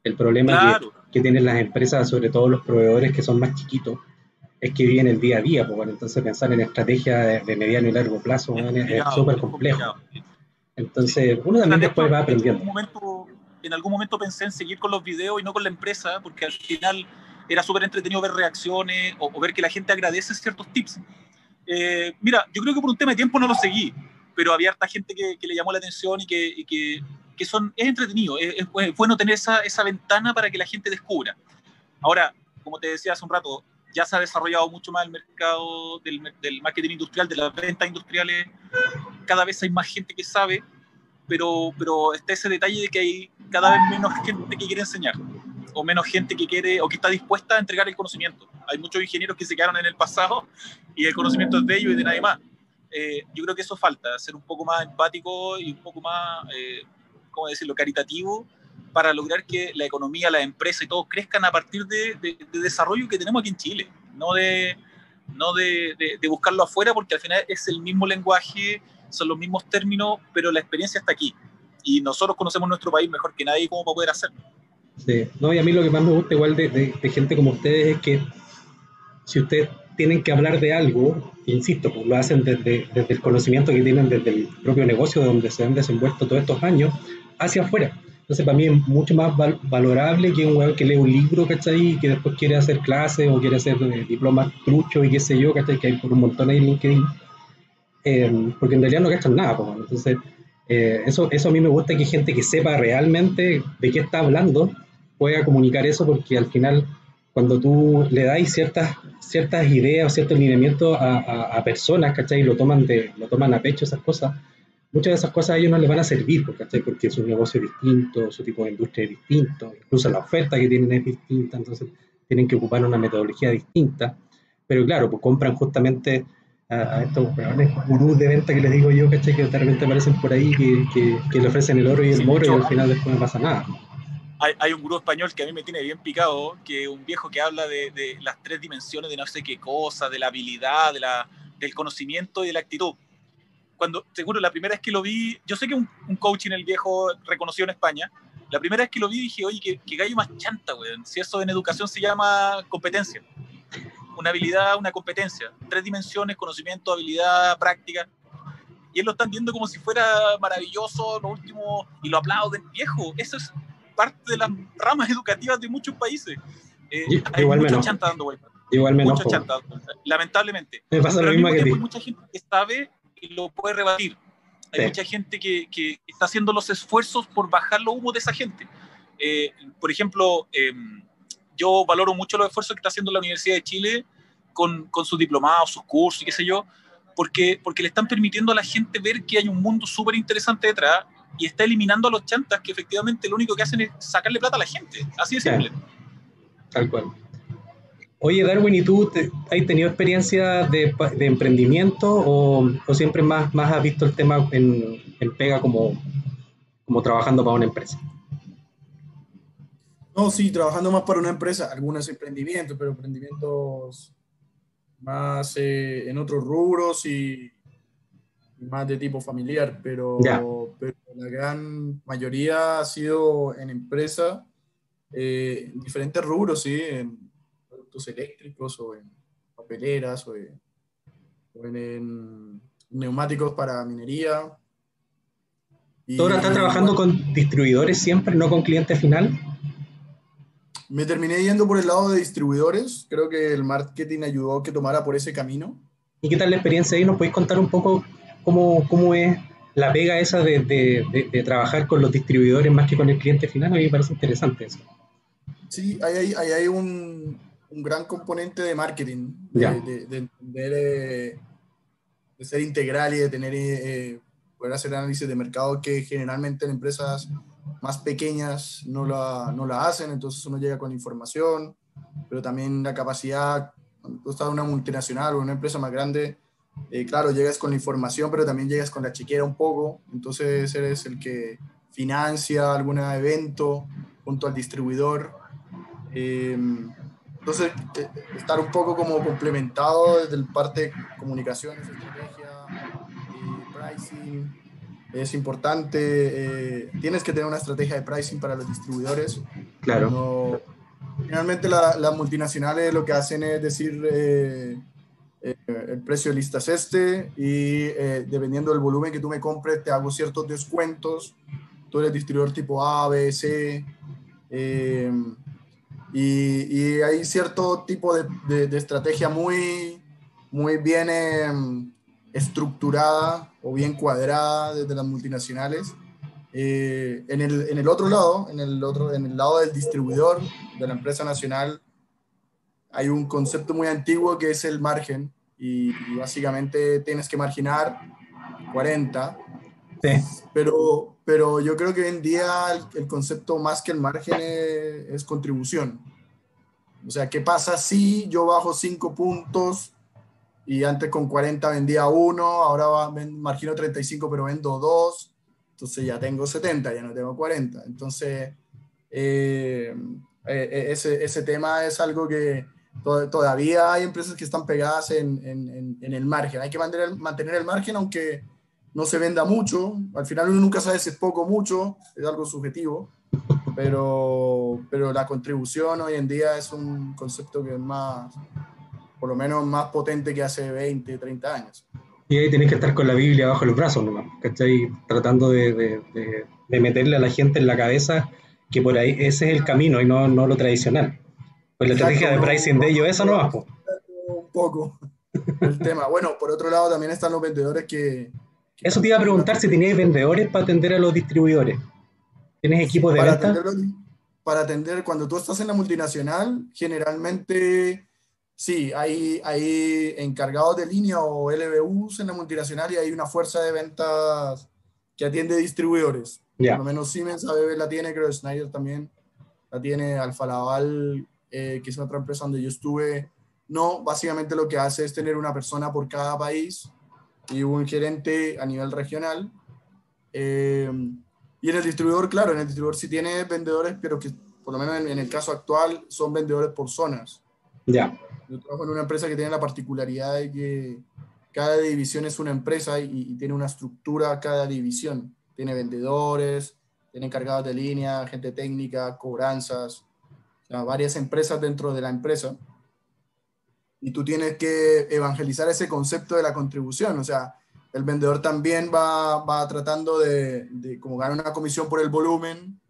El problema claro. que, que, tienen las empresas, sobre todo los proveedores que son más chiquitos, es que viven el día a día. Pues, bueno, entonces pensar en estrategia de, de mediano y largo plazo es súper complejo. Entonces uno también después va aprendiendo. En algún, momento, en algún momento pensé en seguir con los videos y no con la empresa porque al final era súper entretenido ver reacciones o, o, ver que la gente agradece ciertos tips. Eh, mira, yo creo que por un tema de tiempo no lo seguí, pero había harta gente que, que le llamó la atención y que, y que, que son, es entretenido, es, es, bueno tener esa, esa ventana para que la gente descubra. Ahora, como te decía hace un rato, ya se ha desarrollado mucho más el mercado del, del marketing industrial, de las ventas industriales, cada vez hay más gente que sabe, pero, pero está ese detalle de que hay cada vez menos gente que quiere enseñar o menos gente que quiere o que está dispuesta a entregar el conocimiento. Hay muchos ingenieros que se quedaron en el pasado y el conocimiento es de ellos y de nadie más. eh, yo creo que eso falta, ser un poco más empático y un poco más, eh, ¿cómo decirlo?, caritativo para lograr que la economía, la empresa y todo crezcan a partir de, de, desarrollo que tenemos aquí en Chile, no de, no de, buscarlo afuera, porque al final es el mismo lenguaje, son los mismos términos, pero la experiencia está aquí. Y nosotros conocemos nuestro país mejor que nadie cómo poder hacerlo. Sí, no, y a mí lo que más me gusta igual de, gente como ustedes es que si ustedes tienen que hablar de algo, insisto, pues lo hacen desde, desde el conocimiento que tienen desde el propio negocio donde se han desenvuelto todos estos años, hacia afuera. Entonces, para mí es mucho más valorable que un weón que lee un libro, ¿cachai? Y que después quiere hacer clases o quiere hacer eh, diplomas truchos y qué sé yo, ¿cachai? Que hay por un montón ahí en LinkedIn. Eh, porque en realidad no cachan nada. Entonces, eh, eso, eso a mí me gusta que gente que sepa realmente de qué está hablando pueda comunicar eso, porque al final, cuando tú le das ciertas, ciertas ideas o ciertos lineamientos a, a, a personas, ¿cachai? Y lo toman, de, lo toman a pecho esas cosas muchas de esas cosas a ellos no les van a servir, porque su negocio es distinto, su tipo de industria es distinto, incluso la oferta que tienen es distinta, entonces tienen que ocupar una metodología distinta. Pero claro, pues compran justamente a, estos gurús de venta que les digo yo, ¿cachai? que de repente aparecen por ahí, que, que, le ofrecen el oro y el moro y al final después no pasa nada. Hay, hay, un gurú español que a mí me tiene bien picado, que un viejo que habla de, de las tres dimensiones de no sé qué cosa, de la habilidad, de la, del conocimiento y de la actitud cuando, seguro, la primera vez que lo vi, yo sé que un, un coach en el viejo reconocido en España, la primera vez que lo vi dije, oye, qué, gallo más chanta, güey. Si eso en educación se llama competencia. Una habilidad, una competencia. Tres dimensiones, conocimiento, habilidad, práctica. Y él lo están viendo como si fuera maravilloso, lo último, y lo aplauden. Viejo, eso es parte de las ramas educativas de muchos países. Eh, hay igual mucha chanta dando vueltas. Igual chanta, lamentablemente. Me pasa lo mismo que Hay mucha gente que sabe y lo puede rebatir. Hay mucha gente que, que, está haciendo los esfuerzos por bajar los humos de esa gente. Eh, por ejemplo, em, yo valoro mucho los esfuerzos que está haciendo la Universidad de Chile con, con sus diplomados, sus cursos y qué sé yo, porque, porque le están permitiendo a la gente ver que hay un mundo súper interesante detrás y está eliminando a los chantas que efectivamente lo único que hacen es sacarle plata a la gente. Así de simple. Tal cual. Oye, Darwin, ¿y tú has tenido experiencia de, emprendimiento o, siempre más, más has visto el tema en, pega como, como trabajando para una empresa? No, sí, trabajando más para una empresa, algunos emprendimientos, pero emprendimientos más eh, en otros rubros y, más de tipo familiar, pero, pero, la gran mayoría ha sido en empresa, eh, en diferentes rubros, sí, en, eléctricos o en papeleras o en, neumáticos para minería. ¿Tú ahora estás trabajando con distribuidores siempre, no con cliente final? Me terminé yendo por el lado de distribuidores. Creo que el marketing ayudó a que tomara por ese camino. ¿Y qué tal la experiencia ahí? ¿Nos podéis contar un poco cómo, cómo es la pega esa de, de, de, trabajar con los distribuidores más que con el cliente final? A mí me parece interesante eso. Sí, hay, hay, hay un, un gran componente de marketing, de, de, de, de, ser integral y de tener, eh, poder hacer análisis de mercado que generalmente en empresas más pequeñas no la, no la hacen, entonces uno llega con información, pero también la capacidad, cuando tú estás en una multinacional o una empresa más grande, eh, claro, llegas con la información, pero también llegas con la chiquera un poco, entonces eres el que financia algún evento junto al distribuidor. Eh, entonces, eh, estar un poco como complementado desde el parte de comunicaciones, estrategia, y pricing, es importante. Eh, tienes que tener una estrategia de pricing para los distribuidores. Claro. finalmente, las multinacionales lo que hacen es decir, eh, el precio de lista es este y dependiendo del volumen que tú me compres, te hago ciertos descuentos. Tú eres distribuidor tipo A, B, C. Y, hay cierto tipo de, de, estrategia muy, muy bien em, estructurada o bien cuadrada desde las multinacionales. Eh, en, el, en, el, otro lado, en el, otro, en el lado del distribuidor de la empresa nacional, hay un concepto muy antiguo que es el margen y, básicamente tienes que marginar 40. Sí. Pero, pero yo creo que hoy en día el, concepto más que el margen es, contribución. O sea, ¿qué pasa si yo bajo cinco puntos y antes con 40 vendía uno, ahora va, margino 35 pero vendo dos, entonces ya tengo 70, ya no tengo 40. Entonces, eh, eh, ese, ese, tema es algo que todavía hay empresas que están pegadas en, en, en, el margen. Hay que mantener, mantener el margen aunque no se venda mucho. Al final uno nunca sabe si es poco o mucho, es algo subjetivo. Pero, pero la contribución hoy en día es un concepto que es más, por lo menos más potente que hace 20, 30 años. Y ahí tenés que estar con la Biblia bajo los brazos nomás, ¿cachai? Tratando de, de, de, meterle a la gente en la cabeza que por ahí ese es el camino y no, no lo tradicional. Pues la estrategia de pricing de ellos, eso no va. Un poco el tema. Bueno, por otro lado también están los vendedores que... eso te iba a preguntar si teníais vendedores para atender a los distribuidores. ¿Tienes equipos de para venta? para atender, cuando tú estás en la multinacional, generalmente Sí, hay, hay encargados de línea o LBUs en la multinacional y hay una fuerza de ventas que atiende distribuidores. Por lo menos Siemens ABB la tiene, creo que Schneider también la tiene, Alfa Laval, eh, que es otra empresa donde yo estuve. No, básicamente lo que hace es tener una persona por cada país y un gerente a nivel regional. Eh, y en el distribuidor, claro, en el distribuidor sí tiene vendedores, pero que por lo menos en, en el caso actual son vendedores por zonas. Ya. Yo trabajo en una empresa que tiene la particularidad de que cada división es una empresa y, tiene una estructura cada división. Tiene vendedores, tiene encargados de línea, gente técnica, cobranzas, varias empresas dentro de la empresa. Y tú tienes que evangelizar ese concepto de la contribución. O sea, el vendedor también va, va tratando de, de, como ganar una comisión por el volumen,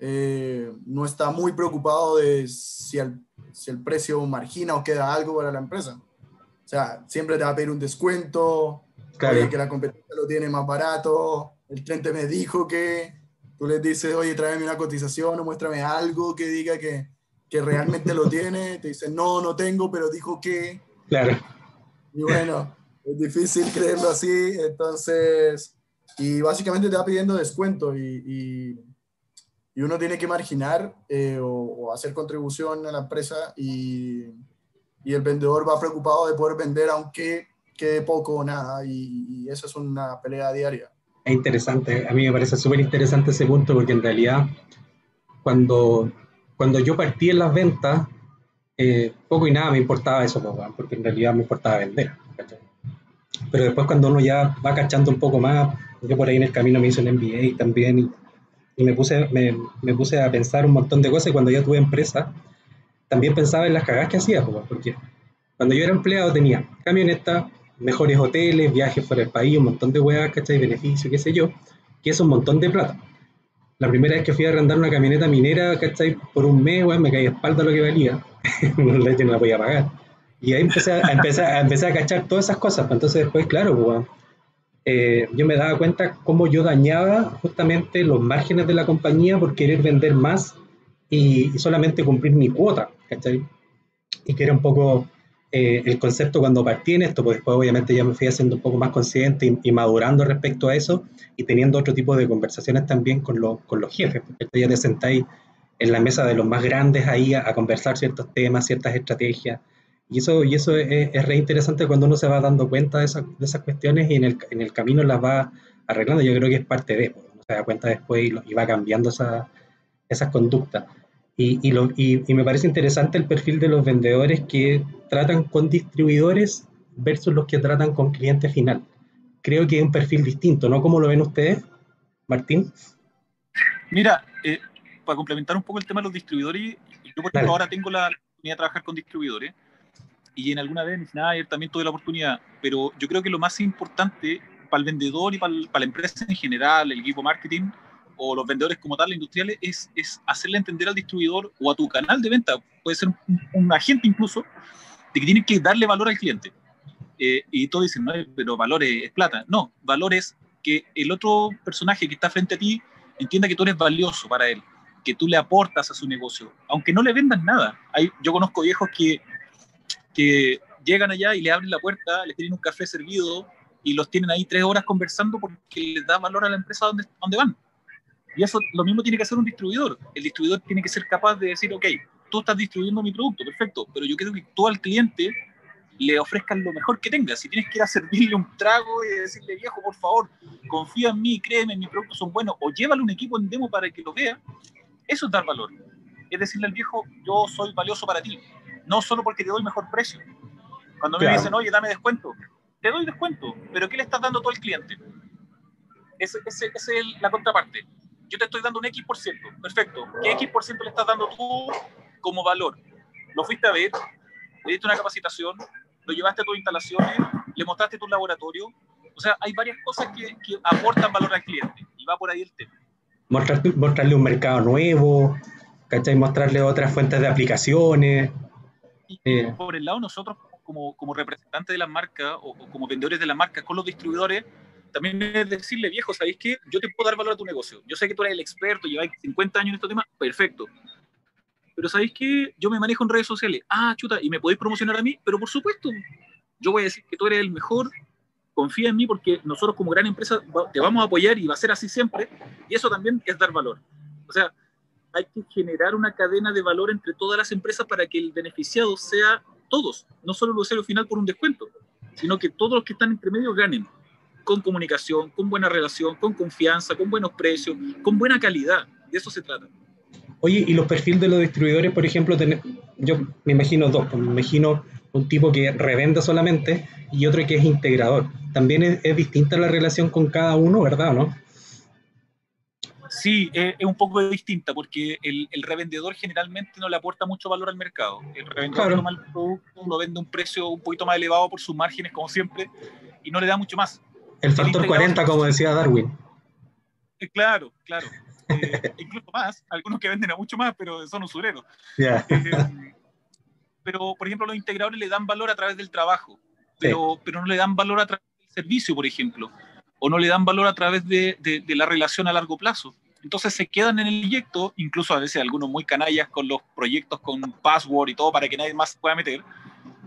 eh, no está muy preocupado de si el, si el precio margina o queda algo para la empresa. O sea, siempre te va a pedir un descuento, claro. que la competencia lo tiene más barato, el cliente me dijo que, tú le dices, oye, tráeme una cotización o muéstrame algo que diga que, que realmente lo tiene, te dice, no, no tengo, pero dijo que. Claro. Y bueno, es difícil creerlo así, entonces, y básicamente te va pidiendo descuento y y uno tiene que marginar eh, o, hacer contribución a la empresa y, y, el vendedor va preocupado de poder vender aunque quede poco o nada y, eso es una pelea diaria. Es interesante, a mí me parece súper interesante ese punto porque en realidad cuando, cuando yo partí en las ventas, eh, poco y nada me importaba eso, porque en realidad me importaba vender. Pero después cuando uno ya va cachando un poco más, yo por ahí en el camino me hice un MBA también y y me puse, me, me, puse a pensar un montón de cosas y cuando yo tuve empresa, también pensaba en las cagadas que hacía, porque cuando yo era empleado tenía camioneta, mejores hoteles, viajes fuera del país, un montón de huevas, ¿cachai? Beneficios, qué sé yo, que es un montón de plata. La primera vez que fui a arrendar una camioneta minera, ¿cachai? Por un mes, me caí a espalda lo que valía, no la podía pagar. Y ahí empecé a, empecé, a, a cachar todas esas cosas, pues entonces después, claro, pues, eh, yo me daba cuenta cómo yo dañaba justamente los márgenes de la compañía por querer vender más y, solamente cumplir mi cuota, ¿cachai? Y que era un poco eh, el concepto cuando partí en esto, pues después obviamente ya me fui haciendo un poco más consciente y, madurando respecto a eso y teniendo otro tipo de conversaciones también con, con los jefes, porque ya te sentáis en la mesa de los más grandes ahí a, a conversar ciertos temas, ciertas estrategias, y eso, y eso es, es, re interesante cuando uno se va dando cuenta de, de esas cuestiones y en el, en el, camino las va arreglando. Yo creo que es parte de, uno se da cuenta después y, va cambiando esa, esas conductas. Y, y, lo, y, me parece interesante el perfil de los vendedores que tratan con distribuidores versus los que tratan con cliente final. Creo que es un perfil distinto, ¿no? ¿Cómo lo ven ustedes, Martín? Mira, eh, para complementar un poco el tema de los distribuidores, yo por ejemplo ahora tengo la oportunidad de trabajar con distribuidores y en alguna vez en también tuve la oportunidad, pero yo creo que lo más importante para el vendedor y para, para la empresa en general, el equipo marketing o los vendedores como tal, industriales, es, es hacerle entender al distribuidor o a tu canal de venta, puede ser un, agente incluso, de que tiene que darle valor al cliente. Eh, y todos dicen, no, pero valor es, plata. No, valor es que el otro personaje que está frente a ti entienda que tú eres valioso para él, que tú le aportas a su negocio, aunque no le vendas nada. Hay, yo conozco viejos que que llegan allá y le abren la puerta, les tienen un café servido y los tienen ahí tres horas conversando porque les da valor a la empresa donde, donde van. Y eso lo mismo tiene que hacer un distribuidor. El distribuidor tiene que ser capaz de decir, ok, tú estás distribuyendo mi producto, perfecto, pero yo quiero que tú al cliente le ofrezcan lo mejor que tengas. Si tienes que ir a servirle un trago y decirle, viejo, por favor, confía en mí, créeme, mis productos son buenos, o llévale un equipo en demo para que lo vea, eso es dar valor. Es decirle al viejo, yo soy valioso para ti, no solo porque te doy mejor precio. Cuando me dicen, oye, dame descuento, te doy descuento, pero ¿qué le estás dando tú al cliente? Esa es la contraparte. Yo te estoy dando un X por ciento, perfecto. ¿Qué X por ciento le estás dando tú como valor? Lo fuiste a ver, le diste una capacitación, lo llevaste a tus instalaciones, le mostraste tu laboratorio. O sea, hay varias cosas que, que aportan valor al cliente y va por ahí el tema. Mostrarle, mostrarle un mercado nuevo, ¿cachai? Mostrarle otras fuentes de aplicaciones. Y eh. por el lado, nosotros como, como representantes de las marcas o, como vendedores de las marcas con los distribuidores, también es decirle, viejo, ¿sabéis qué? Yo te puedo dar valor a tu negocio. Yo sé que tú eres el experto, lleváis 50 años en este tema, perfecto pero ¿sabéis que yo me manejo en redes sociales? Ah, chuta, y me podéis promocionar a mí, pero por supuesto, yo voy a decir que tú eres el mejor, confía en mí porque nosotros como gran empresa te vamos a apoyar y va a ser así siempre, y eso también es dar valor. O sea, hay que generar una cadena de valor entre todas las empresas para que el beneficiado sea todos, no solo el usuario final por un descuento, sino que todos los que están entre medio ganen con comunicación, con buena relación, con confianza, con buenos precios, con buena calidad. De eso se trata. Oye, y los perfiles de los distribuidores, por ejemplo, yo me imagino dos, pues, me imagino un tipo que revende solamente y otro que es integrador. También es, distinta la relación con cada uno, ¿verdad o no? Sí, es, un poco distinta porque el, revendedor generalmente no le aporta mucho valor al mercado. El revendedor toma el producto, lo vende a un precio un poquito más elevado por sus márgenes, como siempre, y no le da mucho más. El factor 40, como decía Darwin. Eh, claro, claro. Eh, incluso más, algunos que venden a mucho más, pero son usureros. Eh, pero, por ejemplo, los integradores le dan valor a través del trabajo, pero, pero no le dan valor a través del servicio, por ejemplo, o no le dan valor a través de, de, la relación a largo plazo. Entonces se quedan en el proyecto, incluso a veces algunos muy canallas con los proyectos con password y todo para que nadie más pueda meter.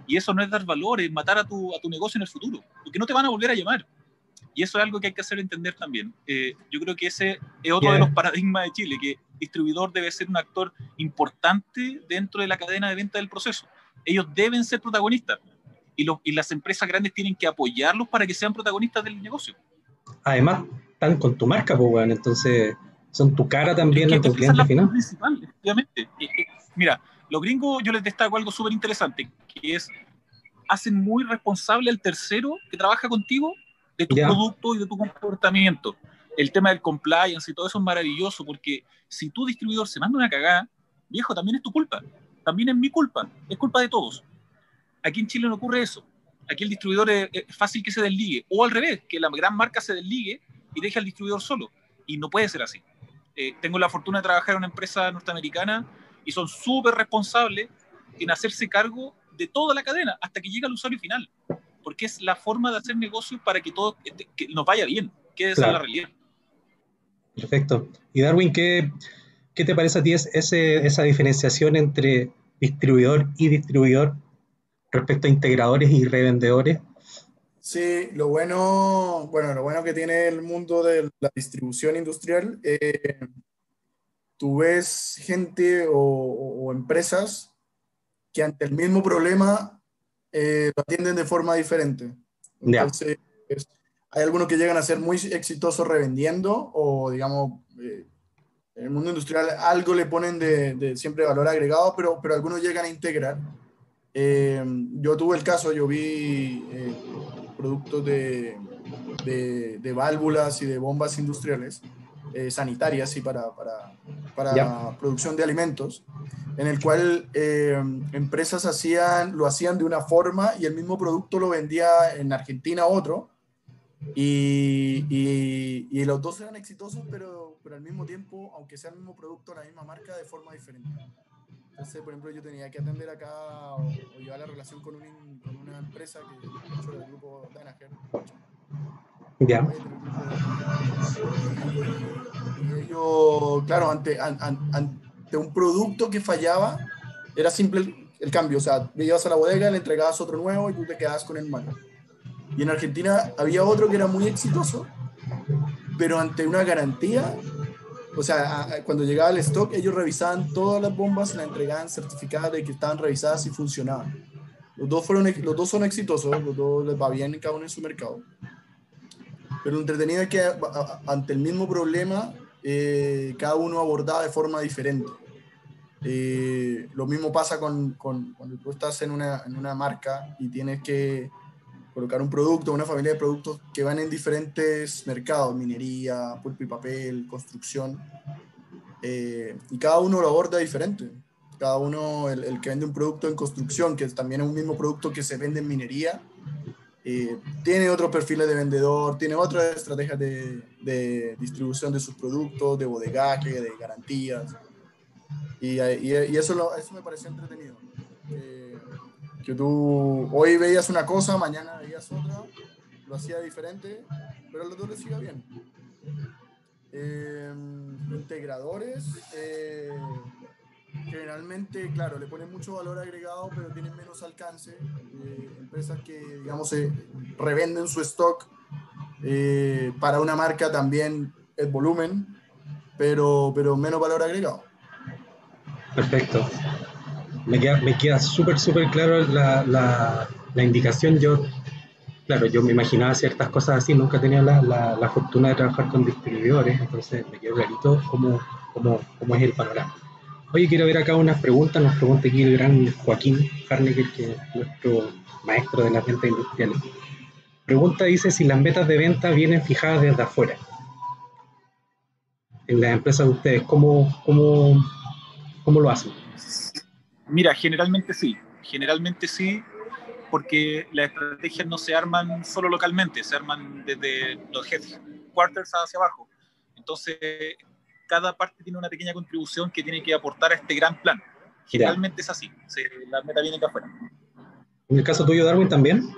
Y eso no es dar valor, es matar a tu, a tu negocio en el futuro, porque no te van a volver a llamar. Y eso es algo que hay que hacer entender también. Eh, yo creo que ese es otro de los paradigmas de Chile, que distribuidor debe ser un actor importante dentro de la cadena de venta del proceso. Ellos deben ser protagonistas y, los, y las empresas grandes tienen que apoyarlos para que sean protagonistas del negocio. Además, están con tu marca, pues, bueno, entonces son tu cara también en tu cliente final. Principal, efectivamente. Eh, eh, mira, los gringos, yo les destaco algo súper interesante, que es, hacen muy responsable al tercero que trabaja contigo de tu producto y de tu comportamiento. El tema del compliance y todo eso es maravilloso porque si tu distribuidor se manda una cagada, viejo, también es tu culpa. También es mi culpa. Es culpa de todos. Aquí en Chile no ocurre eso. Aquí el distribuidor es, fácil que se desligue. O al revés, que la gran marca se desligue y deje al distribuidor solo. Y no puede ser así. Eh, tengo la fortuna de trabajar en una empresa norteamericana y son súper responsables en hacerse cargo de toda la cadena hasta que llega al usuario final porque es la forma de hacer negocios para que todo que nos vaya bien, que es la realidad. Perfecto. Y Darwin, ¿qué, qué te parece a ti ese, esa diferenciación entre distribuidor y distribuidor respecto a integradores y revendedores? Sí, lo bueno, bueno, lo bueno que tiene el mundo de la distribución industrial, eh, tú ves gente o, o, empresas que ante el mismo problema eh, lo atienden de forma diferente. Entonces, hay algunos que llegan a ser muy exitosos revendiendo o, digamos, eh, en el mundo industrial algo le ponen de, siempre valor agregado, pero, pero algunos llegan a integrar. Eh, yo tuve el caso, yo vi productos de, de, de, válvulas y de bombas industriales sanitarias y para, para, para producción de alimentos en el cual eh, empresas hacían, lo hacían de una forma y el mismo producto lo vendía en Argentina otro. Y, y, los dos eran exitosos, pero, pero al mismo tiempo, aunque sea el mismo producto, la misma marca, de forma diferente. Entonces, por ejemplo, yo tenía que atender acá o, llevar la relación con, un, con una empresa que es del grupo Danaher. Ya. Y, ellos, claro, ante, ante de un producto que fallaba, era simple el, cambio. O sea, le ibas a la bodega, le entregabas otro nuevo y tú te quedabas con el malo. Y en Argentina había otro que era muy exitoso, pero ante una garantía, o sea, cuando llegaba el stock, ellos revisaban todas las bombas, la entregaban certificada de que estaban revisadas y funcionaban. Los dos, fueron, los dos son exitosos, los dos les va bien cada uno en su mercado. Pero lo entretenido es que ante el mismo problema, eh, cada uno abordaba de forma diferente. Eh, lo mismo pasa con, con, cuando tú estás en una, en una marca y tienes que colocar un producto, una familia de productos que van en diferentes mercados, minería, pulpo y papel, construcción, eh, y cada uno lo aborda diferente. Cada uno, el, el, que vende un producto en construcción, que también es un mismo producto que se vende en minería, eh, tiene otros perfiles de vendedor, tiene otras estrategias de, de, distribución de sus productos, de bodegaje, de garantías. Y, y, y eso, eso me pareció entretenido. que tú hoy veías una cosa, mañana veías otra, lo hacía diferente, pero los dos les iba bien. Eh, integradores, eh, generalmente, claro, le ponen mucho valor agregado, pero tienen menos alcance. Eh, empresas que, digamos, se revenden su stock eh, para una marca también es volumen, pero, pero menos valor agregado. Perfecto. Me queda, me queda súper, súper claro la, la, la, indicación. Yo, claro, yo me imaginaba ciertas cosas así, nunca tenía la, la fortuna de trabajar con distribuidores, entonces me quedó clarito cómo, cómo, cómo es el panorama. Oye, quiero ver acá unas preguntas. Nos pregunta aquí el gran Joaquín Harnecker, que es nuestro maestro de las ventas industriales. Pregunta dice si las metas de venta vienen fijadas desde afuera. En las empresas de ustedes, ¿cómo, cómo, cómo lo hacen? Mira, generalmente sí. Generalmente sí, porque las estrategias no se arman solo localmente, se arman desde los headquarters hacia abajo. Entonces, cada parte tiene una pequeña contribución que tiene que aportar a este gran plan. Generalmente es así, se, la meta viene de afuera. ¿En el caso tuyo, Darwin, también?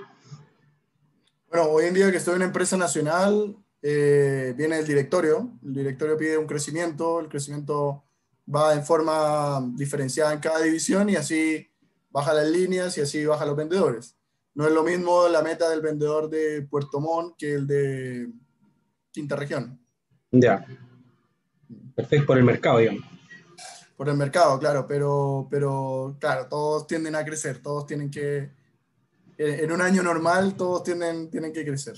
Bueno, hoy en día que estoy en una empresa nacional, eh, viene el directorio, el directorio pide un crecimiento, el crecimiento va en forma diferenciada en cada división y así baja las líneas y así baja los vendedores. No es lo mismo la meta del vendedor de Puerto Montt que el de quinta región. Ya. Perfecto, por el mercado, digamos. Por el mercado, claro, pero, pero claro, todos tienden a crecer, todos tienen que, en un año normal, todos tienen, tienen que crecer.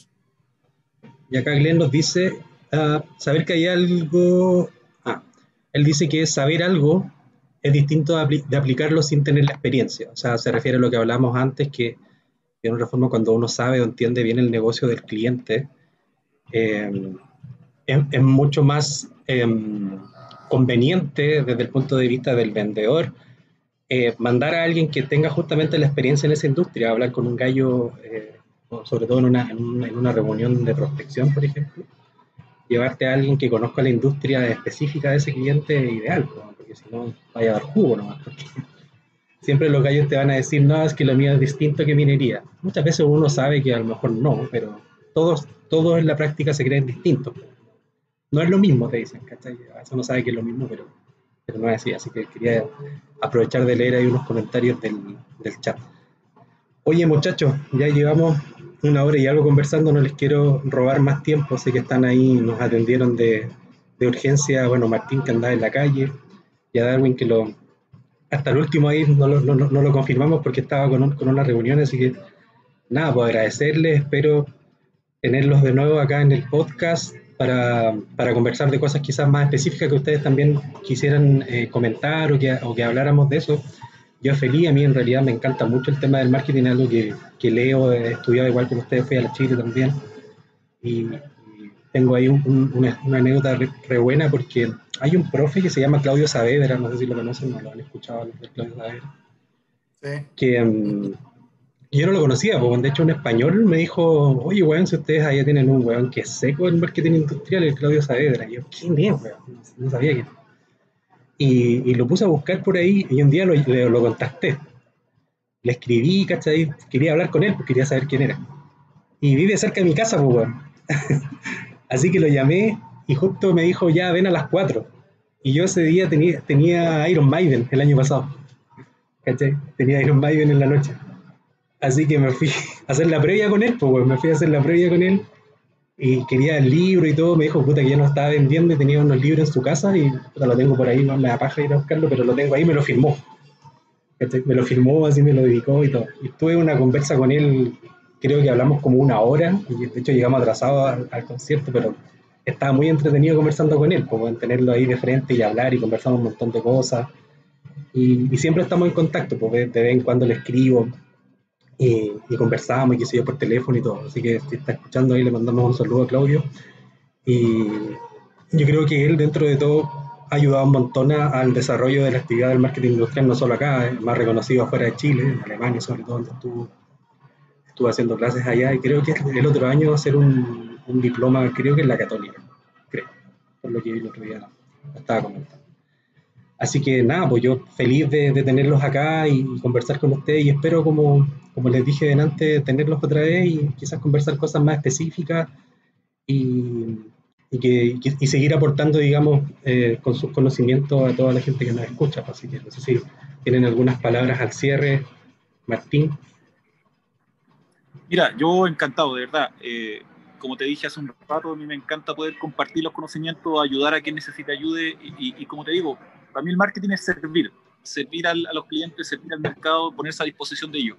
Y acá Glenn nos dice, uh, saber que hay algo, ah, él dice que saber algo es distinto de, apl de, aplicarlo sin tener la experiencia. O sea, se refiere a lo que hablamos antes, que de una forma cuando uno sabe o entiende bien el negocio del cliente, eh, es, es, mucho más eh, conveniente desde el punto de vista del vendedor eh, mandar a alguien que tenga justamente la experiencia en esa industria, hablar con un gallo, eh, sobre todo en una, en, una, en una, reunión de prospección, por ejemplo, llevarte a alguien que conozca la industria específica de ese cliente ideal, ¿no? porque si no, vaya a dar jugo nomás. Porque siempre los gallos te van a decir, no, es que lo mío es distinto que minería. Muchas veces uno sabe que a lo mejor no, pero todos, todos en la práctica se creen distintos no es lo mismo, te dicen, ¿cachai? Eso no sabe que es lo mismo, pero, pero no es así. Así que quería aprovechar de leer ahí unos comentarios del, del chat. Oye, muchachos, ya llevamos una hora y algo conversando, no les quiero robar más tiempo, sé que están ahí, nos atendieron de, de urgencia, bueno, Martín que andaba en la calle, y a Darwin que lo, hasta el último ahí no lo, no, no lo confirmamos porque estaba con, con una reunión, así que nada, pues agradecerles, espero tenerlos de nuevo acá en el podcast para, para, conversar de cosas quizás más específicas que ustedes también quisieran eh, comentar o que, o que, habláramos de eso. Yo feliz, a mí en realidad me encanta mucho el tema del marketing, algo que, que leo, he estudiado igual que ustedes, fui a la Chile también. Y, y tengo ahí un, un, una, una, anécdota re, re, buena porque hay un profe que se llama Claudio Saavedra, no sé si lo conocen, no lo han escuchado, Claudio Saavedra. Sí. Que, um, yo no lo conocía, porque de hecho un español me dijo, oye, weón, si ustedes allá tienen un weón que es seco en marketing industrial, el Claudio Saavedra. Yo, ¿quién es, weón? No sabía quién. Y, y, lo puse a buscar por ahí y un día lo, lo, lo contacté. Le escribí, ¿cachai? Quería hablar con él, porque quería saber quién era. Y vive cerca de mi casa, pues, weón. Así que lo llamé y justo me dijo, ya, ven a las 4. Y yo ese día tenía, tenía Iron Maiden el año pasado. ¿Cachai? Tenía Iron Maiden en la noche. Así que me fui a hacer la previa con él, pues me fui a hacer la previa con él y quería el libro y todo. Me dijo, puta, que ya no estaba vendiendo y tenía unos libros en su casa y puta, lo tengo por ahí, no me da paja ir a buscarlo, pero lo tengo ahí, me lo firmó. Me lo firmó, así me lo dedicó y todo. Y tuve una conversa con él, creo que hablamos como una hora, y de hecho llegamos atrasados al, concierto, pero estaba muy entretenido conversando con él, como en tenerlo ahí de frente y hablar y conversamos un montón de cosas. Y, siempre estamos en contacto, pues de vez en cuando le escribo y, conversamos y qué sé yo por teléfono y todo. Así que si está escuchando ahí, le mandamos un saludo a Claudio. Y yo creo que él, dentro de todo, ha ayudado un montón al desarrollo de la actividad del marketing industrial, no solo acá, es más reconocido afuera de Chile, en Alemania sobre todo, donde estuvo, estuvo haciendo clases allá. Y creo que el otro año va a hacer un, un diploma, creo que en la Católica, creo, por lo que el otro día, estaba comentando. Así que nada, pues yo feliz de, tenerlos acá y, conversar con ustedes y espero, como, como les dije delante, tenerlos otra vez y quizás conversar cosas más específicas y, y, que, y seguir aportando, digamos, eh, con sus conocimientos a toda la gente que nos escucha. Pues, así que no sé si tienen algunas palabras al cierre, Martín. Mira, yo encantado, de verdad. Eh, como te dije hace un rato, a mí me encanta poder compartir los conocimientos, ayudar a quien necesite ayude y como te digo, para mí el marketing es servir, servir a los clientes, servir al mercado, ponerse a disposición de ellos.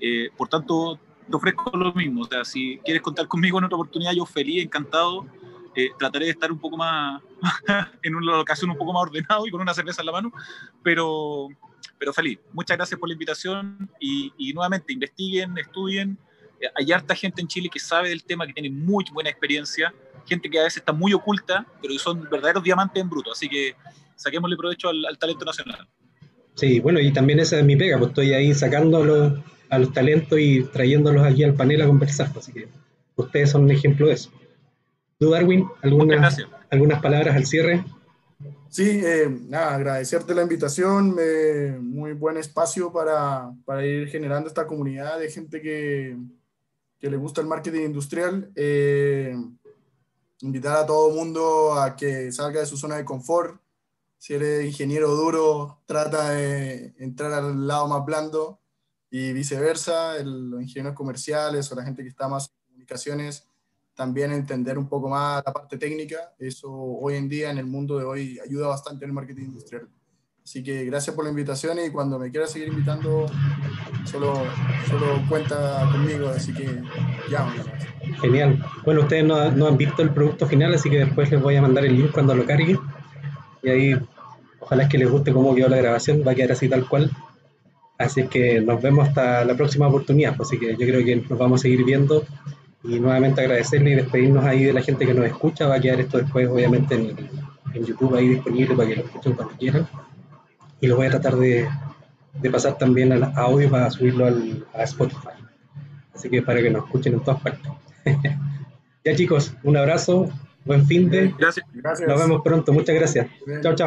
Eh, por tanto, te ofrezco lo mismo. O sea, si quieres contar conmigo en otra oportunidad, yo feliz, encantado. Eh, trataré de estar un poco más, en una ocasión un poco más ordenado y con una cerveza en la mano, pero, pero feliz. Muchas gracias por la invitación y, y nuevamente investiguen, estudien. Eh, hay harta gente en Chile que sabe del tema, que tiene muy buena experiencia, gente que a veces está muy oculta, pero son verdaderos diamantes en bruto. Así que saquémosle provecho al, talento nacional. Sí, bueno, y también esa es mi pega, pues estoy ahí sacándolo a los talentos y trayéndolos aquí al panel a conversar, pues, así que ustedes son un ejemplo de eso. ¿Tú, Darwin, algunas, algunas palabras al cierre? Sí, eh, nada, agradecerte la invitación, muy buen espacio para, para, ir generando esta comunidad de gente que, que le gusta el marketing industrial. Eh, invitar a todo el mundo a que salga de su zona de confort, si eres ingeniero duro, trata de entrar al lado más blando y viceversa, los ingenieros comerciales o la gente que está más en comunicaciones, también entender un poco más la parte técnica. Eso hoy en día, en el mundo de hoy, ayuda bastante en el marketing industrial. Así que gracias por la invitación y cuando me quieras seguir invitando, solo, solo cuenta conmigo, así que ya. Genial. Bueno, ustedes no, no han visto el producto final, así que después les voy a mandar el link cuando lo cargue y ahí ojalá es que les guste cómo quedó la grabación, va a quedar así tal cual. Así que nos vemos hasta la próxima oportunidad, así que yo creo que nos vamos a seguir viendo y nuevamente agradecerle y despedirnos ahí de la gente que nos escucha, va a quedar esto después obviamente en, en YouTube ahí disponible para que lo escuchen cuando quieran y lo voy a tratar de, de pasar también al audio para subirlo al, a Spotify. Así que para que nos escuchen en todas partes. ya chicos, un abrazo, Buen fin de. Gracias. Nos vemos pronto. Muchas gracias. Chao, chao.